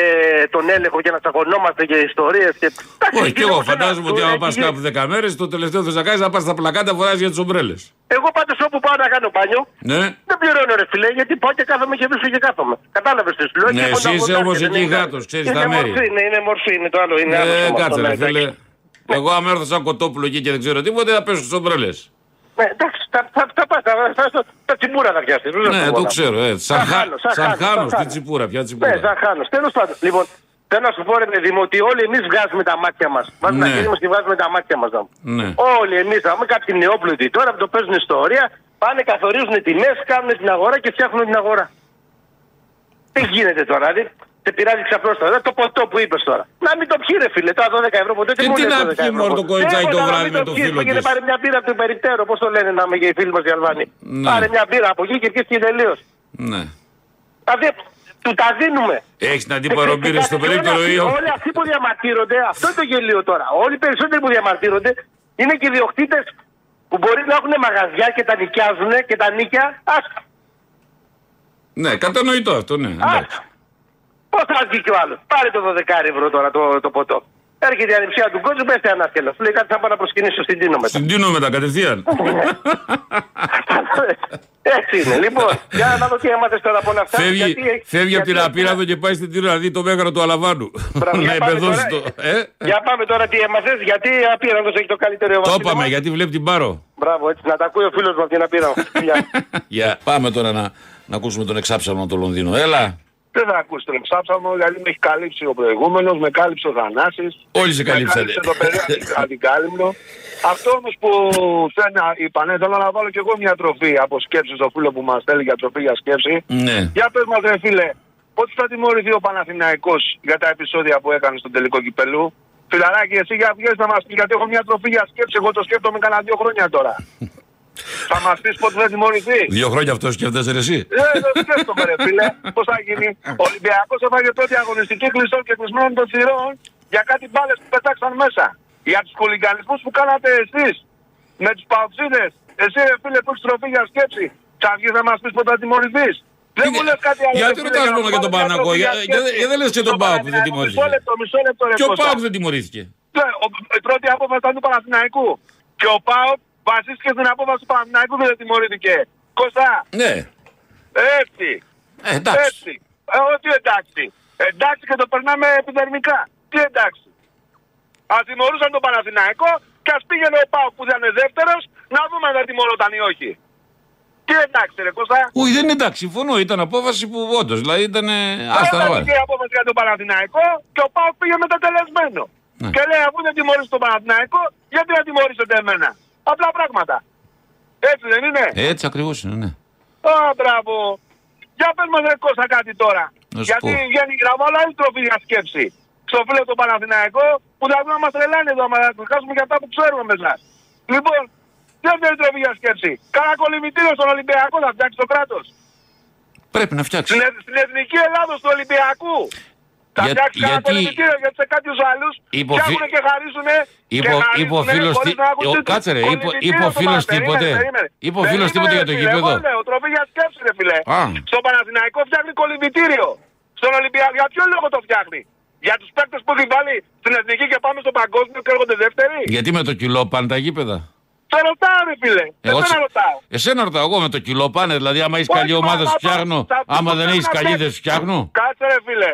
τον έλεγχο και να τσακωνόμαστε και ιστορίες. Και... Εντάξει, Όχι, εκεί και εγώ όμως ένα- φαντάζομαι ότι άμα έχει πας γίνει. κάπου 10 μέρες, το τελευταίο που θα κάνει να πας στα πλακάτα φοράς για τις ομπρέλες. Εγώ πάντως όπου πάω να κάνω μπάνιο, Ναι. δεν πληρώνω ρε φιλέ, γιατί πάω και κάθομαι και βρίσκω και κάθομαι. Κατάλαβες τι σου λέω. Ναι, και εσύ είσαι κοντά- όμως δεν εκεί είναι- γάτος, ξέρεις είναι τα μέρη. Μορφή, ναι, είναι μορφή, είναι το άλλο. Είναι άλλο Ε, σώμα, κάτσε, αυτό, ρε ναι, φίλε. εντάξει. Εγώ, άμα έρθω σαν κοτόπουλο εκεί και δεν ξέρω τίποτα, θα πέσω στις ομπρέλες. Εντάξει, θα πάντα. Τα τσιμπούρα να πιάσεις. Ναι, το ξέρω. Ε, σαν χάνος, τι τσιμπούρα, πια τσιμπούρα. Ναι, σαν χάνο. Τέλος πάντων. Λοιπόν, Θέλω να σου πω, ρε παιδί ότι όλοι εμείς βγάζουμε τα μάτια μας. Βάζουμε ναι. τα χέρια μας και βγάζουμε τα μάτια μας. Ναι. Όλοι εμείς, θα πούμε κάποιοι νεόπλουτοι τώρα που το παίζουν ιστορία, πάνε, καθορίζουν τιμές, κάνουν την αγορά και φτιάχνουν την αγορά. Τι γίνεται τώρα, δηλαδή, σε πειράζει ξαπλώστατα. Το ποτό που είπες τώρα. Να μην το πιει, ρε φίλε. Τα 12 ευρώ ποτέ. Και μου τι λες να 12 πιει, ευρώ μωρό, το ποτέ. κοριτσάκι Τίποτα, το να βράδυ μην με το πιεις. φίλο Πήγαινε της. πάρε μια μπύρα από το περιπτέρω. Πώς το λένε να είμαι και οι φίλοι μας οι Αλβανοί. Ναι. Πάρε μια μπύρα από εκεί και πιει και τελείως. Ναι. Δηλαδή, του τα δίνουμε. Έχεις την αντίπαρο μπύρες Και στο κάτι, περίπτερο όλοι ή αυτοί- όχι; Όλοι αυτοί που διαμαρτύρονται, αυτό είναι το γελίο τώρα. Όλοι οι περισσότεροι που διαμαρτύρονται είναι και ιδιοκτήτες που μπορεί να έχουν μαγαζιά και τα νοικιάζουν και τα νίκια. Ας, Ναι, κατανοητό αυτό, ναι. ας. Εντάξει. Πώς θα βγει και ο άλλος; Πάρε το 12 ευρώ τώρα το, το ποτό. Έρχεται η ανιψιά του κόσμου, πέστε ανάσκελος. Λέει κάτι θα πάω να προσκυνήσω στην Τίνο μετά. Στην Τίνο μετά κατευθείαν. Έτσι είναι. Λοιπόν, για να δω τι έμαθες τώρα από όλα αυτά. Φεύγει, γιατί έχει- φεύγει από την γιατί- Απίραδο και πάει στην Τίνο να δει το μέγαρο του Αλαβάνου. Μπράβο, να για πάμε επεδώσει το. τώρα. Ε; Για πάμε τώρα τι έμαθες, γιατί απείραντος έχει το καλύτερο Το ευαγγέλιο. είπαμε, γιατί βλέπει την Πάρο. Μπράβο, έτσι να τα ακούει ο φίλος μου από την απείρα. Για πάμε τώρα να, να ακούσουμε τον εξάψανο το Λονδίνο. Έλα. Δεν θα ακούσει τον ψάψαμο γιατί με έχει καλύψει ο προηγούμενος, με κάλυψε ο Θανάσης. Όλοι σε με καλύψανε. κάλυψε το παιδί αντικάλυμνο. Αυτό όμως που θέλει να είπανε, θέλω να βάλω κι εγώ μια τροφή από σκέψη στο φίλο που μας θέλει για τροφή για σκέψη. Ναι. Για πες μας ρε φίλε, πότε θα τιμωρηθεί ο Παναθηναϊκός για τα επεισόδια που έκανε στον τελικό κυπελού; Φιλαράκι, εσύ για βγες να μας πεις γιατί έχω μια τροφή για σκέψη, εγώ το σκέφτομαι κανένα δύο χρόνια τώρα. θα μας πεις πότε θα τιμωρηθεί. Δύο χρόνια αυτός σκέφτεσαι ρε εσύ; Ε, δεν σκέφτομαι ρε φίλε. Πώς θα γίνει. Ο Ολυμπιακός έφαγε πρώτη αγωνιστική κλειστών και κλεισμένων των θυρών για κάτι μπάλες που πετάξαν μέσα. Για τους χулιγκανισμούς που κάνατε εσείς. Με τους παουξίδες. Εσύ ρε φίλε που έχεις τροφή για σκέψη. Θα βγεις να μας πεις πότε θα τιμωρηθείς. Δεν Τι- μου λες κάτι άλλο. γιατί ρε φίλε, ρωτάς για να μόνο για τον βάλω μια Παναθηναϊκό, τροφή για- σκέψη. γιατί- γιατί δεν λες και τον Στον ΠΑΟΚ που δεν Παναθηναϊκό, τιμωρήθηκε. Μισό λεπτό, μισό λεπτό ρε Και ο Κώστα. Πάοκ δεν τιμωρήθηκε. Ναι, ο- η πρώτη απόφαση ήταν του Παναθηναϊκού. Και ο ΠΑΟΚ βασίστηκε στην απόφαση του Παναθηναϊκού και δεν τιμωρήθηκε. Κώστα, Ναι. έτσι. Ε, εντάξει. Έτσι. Ε, ό,τι εντάξει. Εντάξει και το περνάμε επιδερμικά. Τι εντάξει. Α τιμωρούσαν τον Παναθηναϊκό και ας πήγαινε ο Πάο που ήταν δεύτερος να δούμε αν θα τιμωρόταν ή όχι. Τι εντάξει, ρε Κώστα. Όχι, δεν είναι εντάξει. Συμφωνώ. Ήταν απόφαση που όντως. Δηλαδή ήταν. ε, Άστα να Έφαγε βάλει. και η απόφαση για τον Παναθηναϊκό και ο Πάο πήγε μετατελεσμένο. Ναι. Και λέει αφού δεν τιμωρήσει τον Παναθηναϊκό, γιατί να τιμωρήσετε εμένα; Απλά πράγματα. Έτσι δεν είναι; Έτσι ακριβώς είναι, ναι. Α, μπράβο. Για πες μας ρε Κώστα κάτι τώρα. Να σου Γιατί πω. βγαίνει να βάλω άλλη τροφή για σκέψη. Στο φίλο το Παναθηναϊκό που θα δούμε να μας τρελάνε εδώ, να μας για αυτά που ξέρουμε με εσάς. Λοιπόν, δεύτερη τροφή για σκέψη; Κάνα κολυμβητήριο στον Ολυμπιακό θα φτιάξει το κράτος. Πρέπει να φτιάξει. Στην, ε- στην Εθνική Ελλάδος του Ολυμπιακού. Θα Για- φτιάξει κάνα γιατί- κολυμβητήριο γιατί σε κάποιους άλλους Είπε ο φι- φτιάχνουν και χαρίζουνε. Είπε και ο- χαρίζουνε είπε ο φίλος χωρίς τι- να έχουν ο- τίτλους. κάτσε ρε, είπε- Κολυμβητήριο είπε ο στο φίλος Παναθηναϊκό. τίποτε. Περίμενε, περίμενε. Είπε ο φίλος Περίμενε, τίποτε για ρε το φίλε, γήπεδο. Εγώ λέω, τροφή για σκέψη ρε φίλε. Α. Στο Παναθηναϊκό φτιάχνει κολυμβητήριο. Στον Ολυμπιακό. Για ποιο λόγο το φτιάχνει; Για τους παίκτες που έχει βάλει στην εθνική και πάμε στο παγκόσμιο και έρχονται δεύτεροι; Γιατί με το κιλό πάνε τα γήπεδα; Σε ρωτάω ρε φίλε. Εγώ Εσένα τσι- ρωτάω. Εσένα ρωτάω εγώ με το κιλό πάνε. Δηλαδή, άμα έχεις Όχι, καλή μα- ομάδα, μα- σου μα- φτιάχνω. σε αυτούς Άμα που δεν θέλουν έχεις να καλή, δεν φτιάξουν. σου φτιάχνω. Κάτσε ρε φίλε.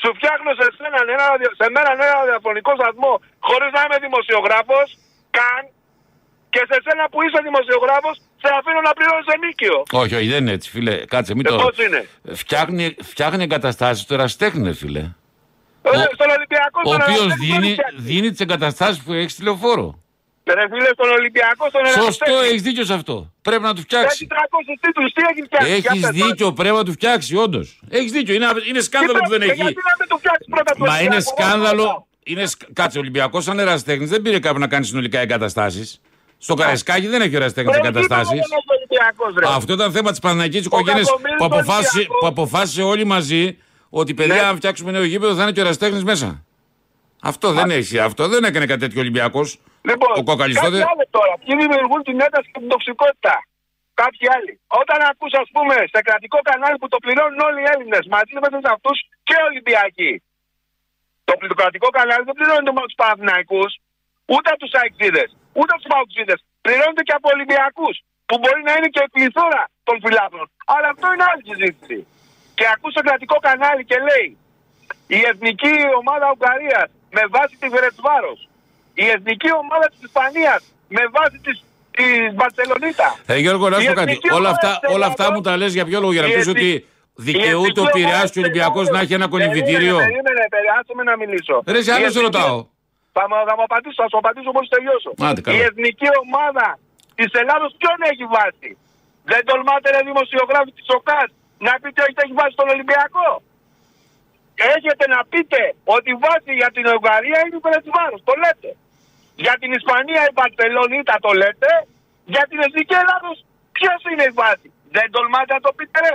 Σου φτιάχνω σε σένα ένα, ραδιο- σε μένα ένα ραδιοφωνικό σταθμό χωρίς να είμαι δημοσιογράφος καν και σε σένα που είσαι δημοσιογράφος σε αφήνω να πληρώνεις ενίκιο. Όχι, όχι, δεν είναι έτσι, φίλε. Κάτσε, μην Ε, το. πώς είναι; Φτιάχνει, φτιάχνει εγκαταστάσεις του εραστέχνη, φίλε. Ε, Στον Ολυμπιακό Ο στον οποίο Εραστέχνη δίνει, δεν φτιάχνει. δίνει τις εγκαταστάσεις που έχει στη λεωφόρο. Ρε φίλε, στον Ολυμπιακό, στον Σωστό, Εραστέχνη. έχεις δίκιο σε αυτό. Πρέπει να του Έχει φτιάξει. 300 τίτλους, τι έχει φτιάξει. για Έχει πες μας. δίκιο, πρέπει να του φτιάξει, όντως. Έχεις δίκιο. Είναι, είναι Τι σκάνδαλο που δεν πρέπει- έχει. Γιατί να μην του φτιάξει πρώτα του Μα είναι Ολυμπιακού, σκάνδαλο. μόνο. Είναι, σκ- κάτσε, ο Ολυμπιακός σαν εραστέχνης δεν πήρε κάπου να κάνει συνολικά εγκαταστάσεις. Στο Καρεσκάκι δεν έχει εραστέχνης Ρε, εγκαταστάσεις. τι είπαμε, δεν έχει Ολυμπιακός, ρε. Αυτό ήταν θέμα της Παναγικής οικογένειας Κακομοίρης που, του αποφάσισε, Ολυμπιακού. που αποφάσισε όλοι μαζί ότι παιδιά, Ναι. αν φτιάξουμε νέο γήπεδο θα είναι και ο εραστέχνης μέσα. Αυτό δεν έχει. Αυτό δεν έκανε κάτι τέτοιο Ολυμπιακός. Λοιπόν, Ο Κοκαλιστός κάποιοι δεν- άλλοι τώρα, ποιοι δημιουργούν την ένταση και την τοξικότητα. Κάποιοι άλλοι. Όταν ακούς, ας πούμε, σε κρατικό κανάλι που το πληρώνουν όλοι οι Έλληνες, μαζί με τους αυτούς και Ολυμπιακοί. Το, πλη- το κρατικό κανάλι δεν πληρώνεται μόνο τους Παναθηναϊκούς, ούτε από τους Αεξίδες, ούτε από τους Παουξίδες. Πληρώνεται και από Ολυμπιακούς, που μπορεί να είναι και η πληθώρα των φιλάθλων. Αλλά αυτό είναι άλλη συζήτηση. Και ακούς το κρατικό κανάλι και λέει η εθνική ομάδα Ουγγαρίας με βάση τη Βερετσβάρος. Η εθνική ομάδα της Ισπανίας με βάση της της Μπαρσελονίτα. Ε, Γιώργο, να σου Η πω κάτι. εθνική Όλα ομάδα αυτά, της όλα αυτά Ελλάδος- μου τα λες για ποιο λόγο, για να η πεις εθνική- ότι η δικαιούται ο εθνική Πειραιάς ομάδα και ο Ολυμπιακός της να έχει ένα Ελλάδος- κολυμβητήριο. Περίμενε, περίμενε, περίμενε, με να μιλήσω. Ρε, σε Η άλλο σε εθνική- ρωτάω. Θα, μου- θα μου απαντήσω, θα σου απαντήσω μόλις τελειώσω. Άντε, καλά. Η εθνική ομάδα της Ελλάδος ποιον έχει βάσει; Δεν τολμάτε ρε δημοσιογράφοι της ΟΚΑΣ να πείτε ότι έχει βάσει τον Ολυμπιακό; Έχετε να πείτε ότι η βάση για την Ουγγαρία είναι η Περετσβάρος. Το λέτε. Για την Ισπανία η Μπαρσελονίτα το λέτε. Για την Εθνική Ελλάδος ποιος είναι η βάση; Δεν τολμάτε να το πείτε ρε.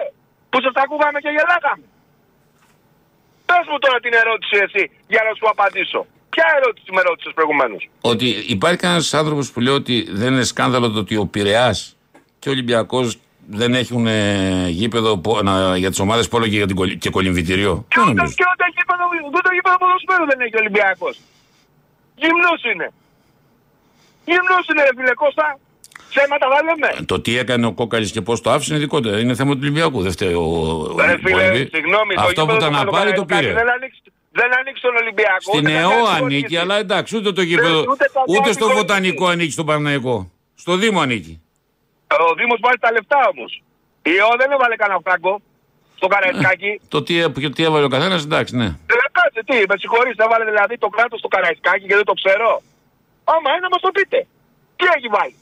Που σας ακούγαμε και γελάγαμε. Πες μου τώρα την ερώτηση εσύ για να σου απαντήσω. Ποια ερώτηση με ρώτησες προηγουμένως; Ότι υπάρχει ένας άνθρωπος που λέει ότι δεν είναι σκάνδαλο το ότι ο Πειραιάς και ο Ολυμπιακός δεν έχουν ε, γήπεδο πο- να- για τις ομάδες πόλο και, για την κολυ- και κολυμβητήριο. Και Δεν ούτε, νομίζω. και ούτε γήπεδο, ούτε γήπεδο ποδοσφαίρου δεν έχει ο Ολυμπιακός. Γυμνός είναι. Γυμνός είναι ρε φίλε Κώστα. Ψέματα θα λέμε. Το τι έκανε ο Κόκαλης και πώς το άφησε είναι δικό του. Είναι θέμα του Ολυμπιακού. Δεν φταίει ο, ο Ρε φίλε, Πολυβή. συγγνώμη. το Αυτό που γήπεδο ήταν του να πάρει το Καραϊσκάκη πήρε. Δεν ανοίξει, δεν ανοίξει τον Ολυμπιακό. Στην ούτε τα ΕΟ κάνει ανήκει, χωρίσει. αλλά εντάξει, ούτε το γήπεδο. ούτε τα Ούτε κάνει στο χωρίσει. βοτανικό ανήκει στον Παναναϊκό. Στο Δήμο ανήκει. Ο Δήμος βάζει τα λεφτά όμως. Η ΕΟ δεν έβαλε κανένα φράγκο στο Καραϊσκάκι. Το τι, τι έβαλε ο καθένας, εντάξει, ναι. Ε, κάτσε, τι, με συγχωρείς, έβαλε δηλαδή το κράτος στο Καραϊσκάκι και δεν το ξέρω. Άμα είναι, μας το πείτε. Τι έχει βάλει.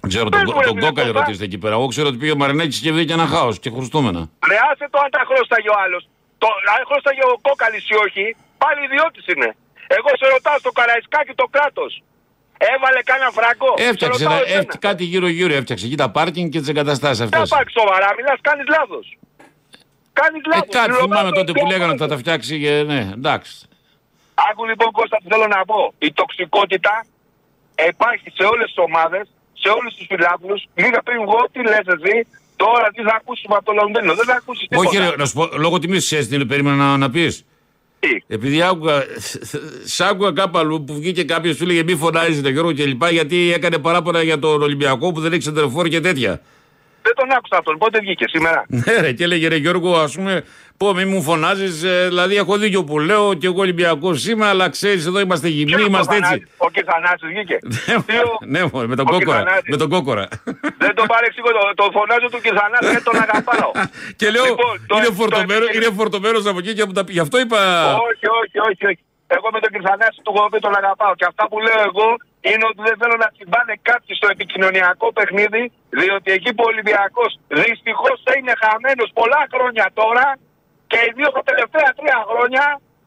Δεν Ξέρω, Πες τον, μου, ρε τον φίλε, Κόκαλη Κώστα. ρωτήστε εκεί πέρα. Εγώ ξέρω ότι πήγε ο Μαρινέκης και βγήκε ένα χάος και χρωστούμενα. Ρε άσε το αν τα χρώσταγε ο άλλος. Το, αν χρώσταγε ο Κόκαλης ή όχι, πάλι ιδιώτης είναι. Εγώ σε ρωτάω στο Καραϊσκάκι το κράτος. Έβαλε κανένα φράγκο. Έφτιαξε, Σε ρωτάω ένα- εσένα. έφτιαξε κάτι γύρω-γύρω. Έφτιαξε εκεί τα πάρκινγκ και τις εγκαταστάσεις Δεν αυτές. θα πάρει σοβαρά, μιλάς, κάνεις λάθος. Κάνεις Ε, λάθος. κάτι Πληρωμένο θυμάμαι το τότε που Ολυμπιακό. λέγανε ότι θα τα φτιάξει και ναι, εντάξει. Άκου λοιπόν Κώστα τι θέλω να πω. Η τοξικότητα υπάρχει σε όλες τις ομάδες, σε όλους τους φιλάθλους. Λίγα πριν εγώ τι λες εσύ, τώρα τι θα ακούσεις από το Λονδίνο. Δεν θα ακούσεις τίποτα. Όχι, ρε, να σου πω, λόγω τιμής τη την περίμενα να, να πεις. Τι; Επειδή άκουγα, σ' άκουγα κάπου αλλού που βγήκε κάποιος που έλεγε μη φωνάζετε Γιώργο και λοιπά γιατί έκανε παράπονα για τον Ολυμπιακό που δεν έχει σεντερφόρ και τέτοια. Δεν τον άκουσα αυτόν. Πότε βγήκε σήμερα; Ναι, ρε, και έλεγε ρε Γιώργο, ας πούμε, πω μη μου φωνάζεις. δηλαδή, έχω δίκιο που λέω και εγώ Ολυμπιακός είμαι, αλλά ξέρεις, εδώ είμαστε γυμνοί, Ποιος είμαστε ο έτσι. Θανάσης- Ο Κυρθανάσης βγήκε. Τι ο- ναι, μωρέ, με τον ο κόκορα. Κυρθανάσης. Με τον κόκορα. Δεν τον παρεξηγώ. Το, το φωνάζω του Κυρθανάση και τον αγαπάω. και λέω, Λοιπόν, το- είναι, το- φορτωμένος, το- είναι φορτωμένος από εκεί και από τα πει. Γι' αυτό είπα. όχι, όχι, όχι, όχι. Εγώ με τον Κυρθανάση του έχω πει τον αγαπάω. Και αυτά που λέω εγώ είναι ότι δεν θέλω να τσιμπάνε κάποιοι στο επικοινωνιακό παιχνίδι, διότι εκεί που ο Ολυμπιακός δυστυχώς είναι χαμένος πολλά χρόνια τώρα και ιδίω τα τελευταία τρία χρόνια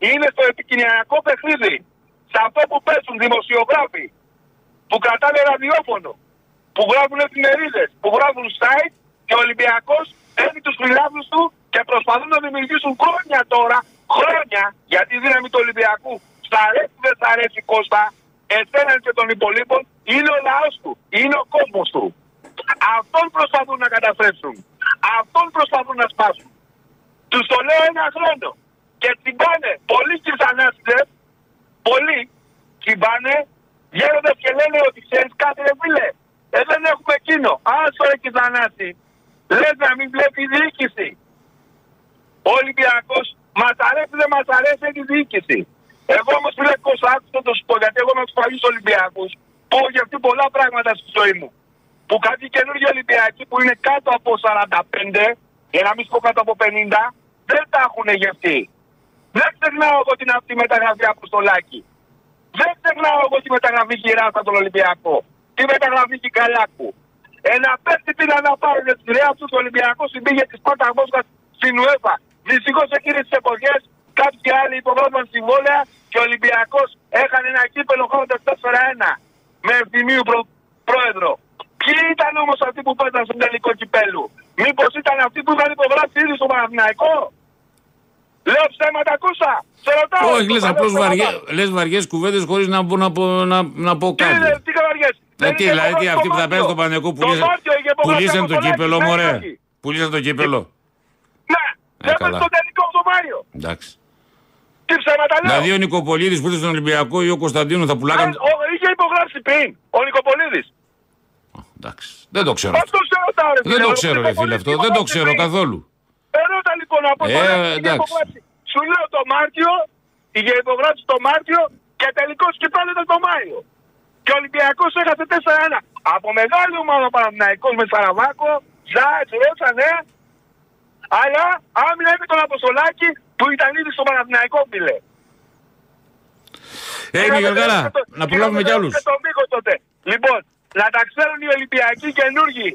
είναι στο επικοινωνιακό παιχνίδι. Σε αυτό που παίζουν δημοσιογράφοι, που κρατάνε ραδιόφωνο, που γράφουν εφημερίδες, που γράφουν site και ο Ολυμπιακός έχει τους φιλάθλου του και προσπαθούν να δημιουργήσουν χρόνια τώρα, χρόνια για τη δύναμη του Ολυμπιακού. Σ' αρέσει δεν σ' αρέσει Κώστα, εσένα και των υπολείπων, είναι ο λαός του, είναι ο κόσμο του. Αυτόν προσπαθούν να καταστρέψουν. Αυτόν προσπαθούν να σπάσουν. Τους το λέω ένα χρόνο. Και τσιμπάνε πολλοί κυβερνάτε, πολλοί τσιμπάνε, γέροντας και λένε ότι ξέρεις κάτι ρε φίλε. Ε, δεν έχουμε εκείνο. Άσο ρε κυβερνάτη. Λες να μην βλέπεις η διοίκηση. Ο Ολυμπιακός μας αρέσει δεν μας αρέσει έχει διοίκηση. Εγώ όμως φίλε Κώστα άκουσα το σου πω γιατί εγώ είμαι τους παλιούς Ολυμπιακούς που έχω γευτεί πολλά πράγματα στη ζωή μου. Που κάτι καινούργιο Ολυμπιακοί που είναι κάτω από 45 για να μην σου πω κάτω από 50 δεν τα έχουν γευτεί. Δεν ξεχνάω εγώ την αυτή μεταγραφή Αποστολάκη. Δεν ξεχνάω εγώ τη μεταγραφή Γυράσα τον Ολυμπιακό. Τη μεταγραφή Κικαλάκου. Ένα παίκτη πήρα να πάρουν τη ρέα του το Ολυμπιακό συμπήγε της Σπάρτα Μόσχα στην ΟΕΦΑ. Δυστυχώς εκείνε τις εποχές κάποιοι άλλοι υπογράφαν συμβόλαια και ο Ολυμπιακός έκανε ένα κύπελο χώνοντα 4-1 με ευθυμίου προ... πρόεδρο. Ποιοι ήταν όμως αυτοί που πέτασαν στον τελικό κυπέλου; Μήπως ήταν αυτοί που είχαν υπογράψει ήδη στο Παναθηναϊκό; Λέω ψέματα ακούσα. Σε ρωτάω. Όχι, λες Λέω απλώς ψέματα. βαριέ, λες βαριές κουβέντες χωρίς να, πω- να, πω- να, να πω Τι είναι, κάτι. τι καβαριές. Ε, Δεν τι, είχε δηλαδή, τι, υπογράψει αυτοί το που θα Μάρτιο. παίζουν στο Παναγικό Το Μάρτιο είχε υπογράψει πουλήσαν το Αποστολάκη, κύπελο, ναι, μωρέ. όχι. Πουλήσαν το κύπελο. Ναι, Ε, δεν καλά. στο τελικό στο Μάριο. Εντάξει. Τι ψέματα λέω. Δηλαδή ο Νικοπολίδης που ήρθε στον Ολυμπιακό ή ο Κωνσταντίνο θα πουλάγαν. Ε, ο- Είχε υπογράψει πριν ο Νικοπολίδης. Εντάξει. Δεν το ξέρω. αυτό. Αυτό σε ρωτάω ρε Δεν φίλε. το Ο ξέρω, ρε φίλε Νικοπολίδης αυτό. Δεν το υπογράψει ξέρω πριν. καθόλου. Ερώτα λοιπόν από Ε, το είχε εντάξει. υπογράψει. Σου λέω το Μάρτιο, είχε υπογράψει το Μάρτιο και τελικός κυπέλο ήταν το Μάιο. Και ο Ολυμπιακός έχασε 4-1. Από μεγάλη ομάδα Παναθηναϊκός με Σαραβάκο, Ζάετ, Ρότσα, ναι. Αλλά άμυνα είναι τον Αποστολάκη που ήταν ήδη στο Παναθηναϊκό, φίλε. Έγινε Γιωργάρα, να προλάβουμε κι άλλους. Και τον Μίχο τότε. Λοιπόν, να τα ξέρουν οι Ολυμπιακοί καινούργοι.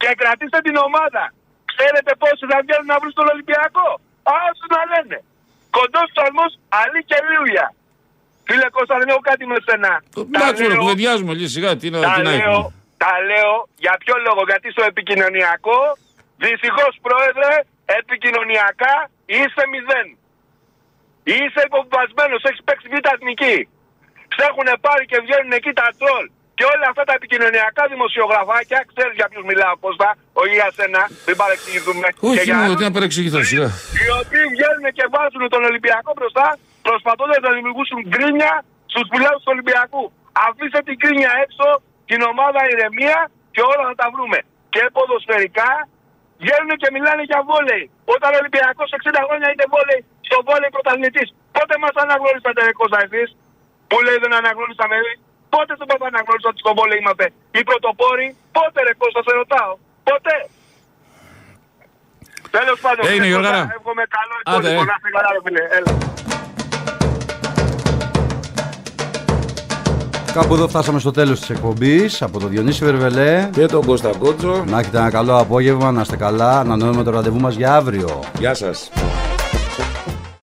Και κρατήστε την ομάδα. Ξέρετε πόσοι θα βγαίνουν να βρουν στον Ολυμπιακό; Άσου να λένε. Κοντός ψαλμός, αλή και λίουλια. Φίλε Κώστα, δεν έχω κάτι με σένα. Τα Εντάξει, ρε, λέω- κουβεντιάζουμε λίγο σιγά, τι να, τα τι να λέω, έχουμε. τα λέω για ποιο λόγο, γιατί στο επικοινωνιακός, δυστυχώς πρόεδρε, επικοινωνιακά είσαι μηδέν. Είσαι υποβασμένο, έχεις παίξει β' εθνική. Σε έχουν πάρει και βγαίνουν εκεί τα τρόλ. Και όλα αυτά τα επικοινωνιακά δημοσιογραφάκια, ξέρεις για ποιους μιλάω, Κώστα, όχι για σένα, μην παρεξηγηθούμε. Και Όχι, για μόνο άλλους, τι να παρεξηγηθώ σιγά. οι οποίοι βγαίνουν και βάζουν τον Ολυμπιακό μπροστά, προσπαθώντα να δημιουργήσουν γκρίνια στους πιλάτου του Ολυμπιακού. Αφήστε την γκρίνια έξω, την ομάδα ηρεμία και όλα θα τα βρούμε. Και ποδοσφαιρικά βγαίνουν και μιλάνε για βόλεϊ. Όταν ο Ολυμπιακός 60 χρόνια είναι βόλεϊ, στο βόλεϊ πρωταθλητής. Πότε μας αναγνώρισατε, ρε Κώστα, εσείς, που λέει δεν αναγνώρισαμε εμεί. Πότε τον πapa αναγνώρισα ότι στο βόλεϊ είμαστε; Οι πρωτοπόροι. Πότε, ρε Κώστα, σε ρωτάω. Ποτέ. Τέλος πάντων, Έγινε, κύριε Γιώργαρα. Κώστα, Εύχομαι καλό Άντε, υπόλοιπο. ε. Να είστε καλά, ρε φίλε. Έλα. Κάπου εδώ φτάσαμε στο τέλος της εκπομπής από τον Διονύση Βερβελέ. Και τον Κώστα Κότσο. Να έχετε ένα καλό απόγευμα, να είστε καλά. Ανανεώνουμε το ραντεβού μας για αύριο. Γεια σας.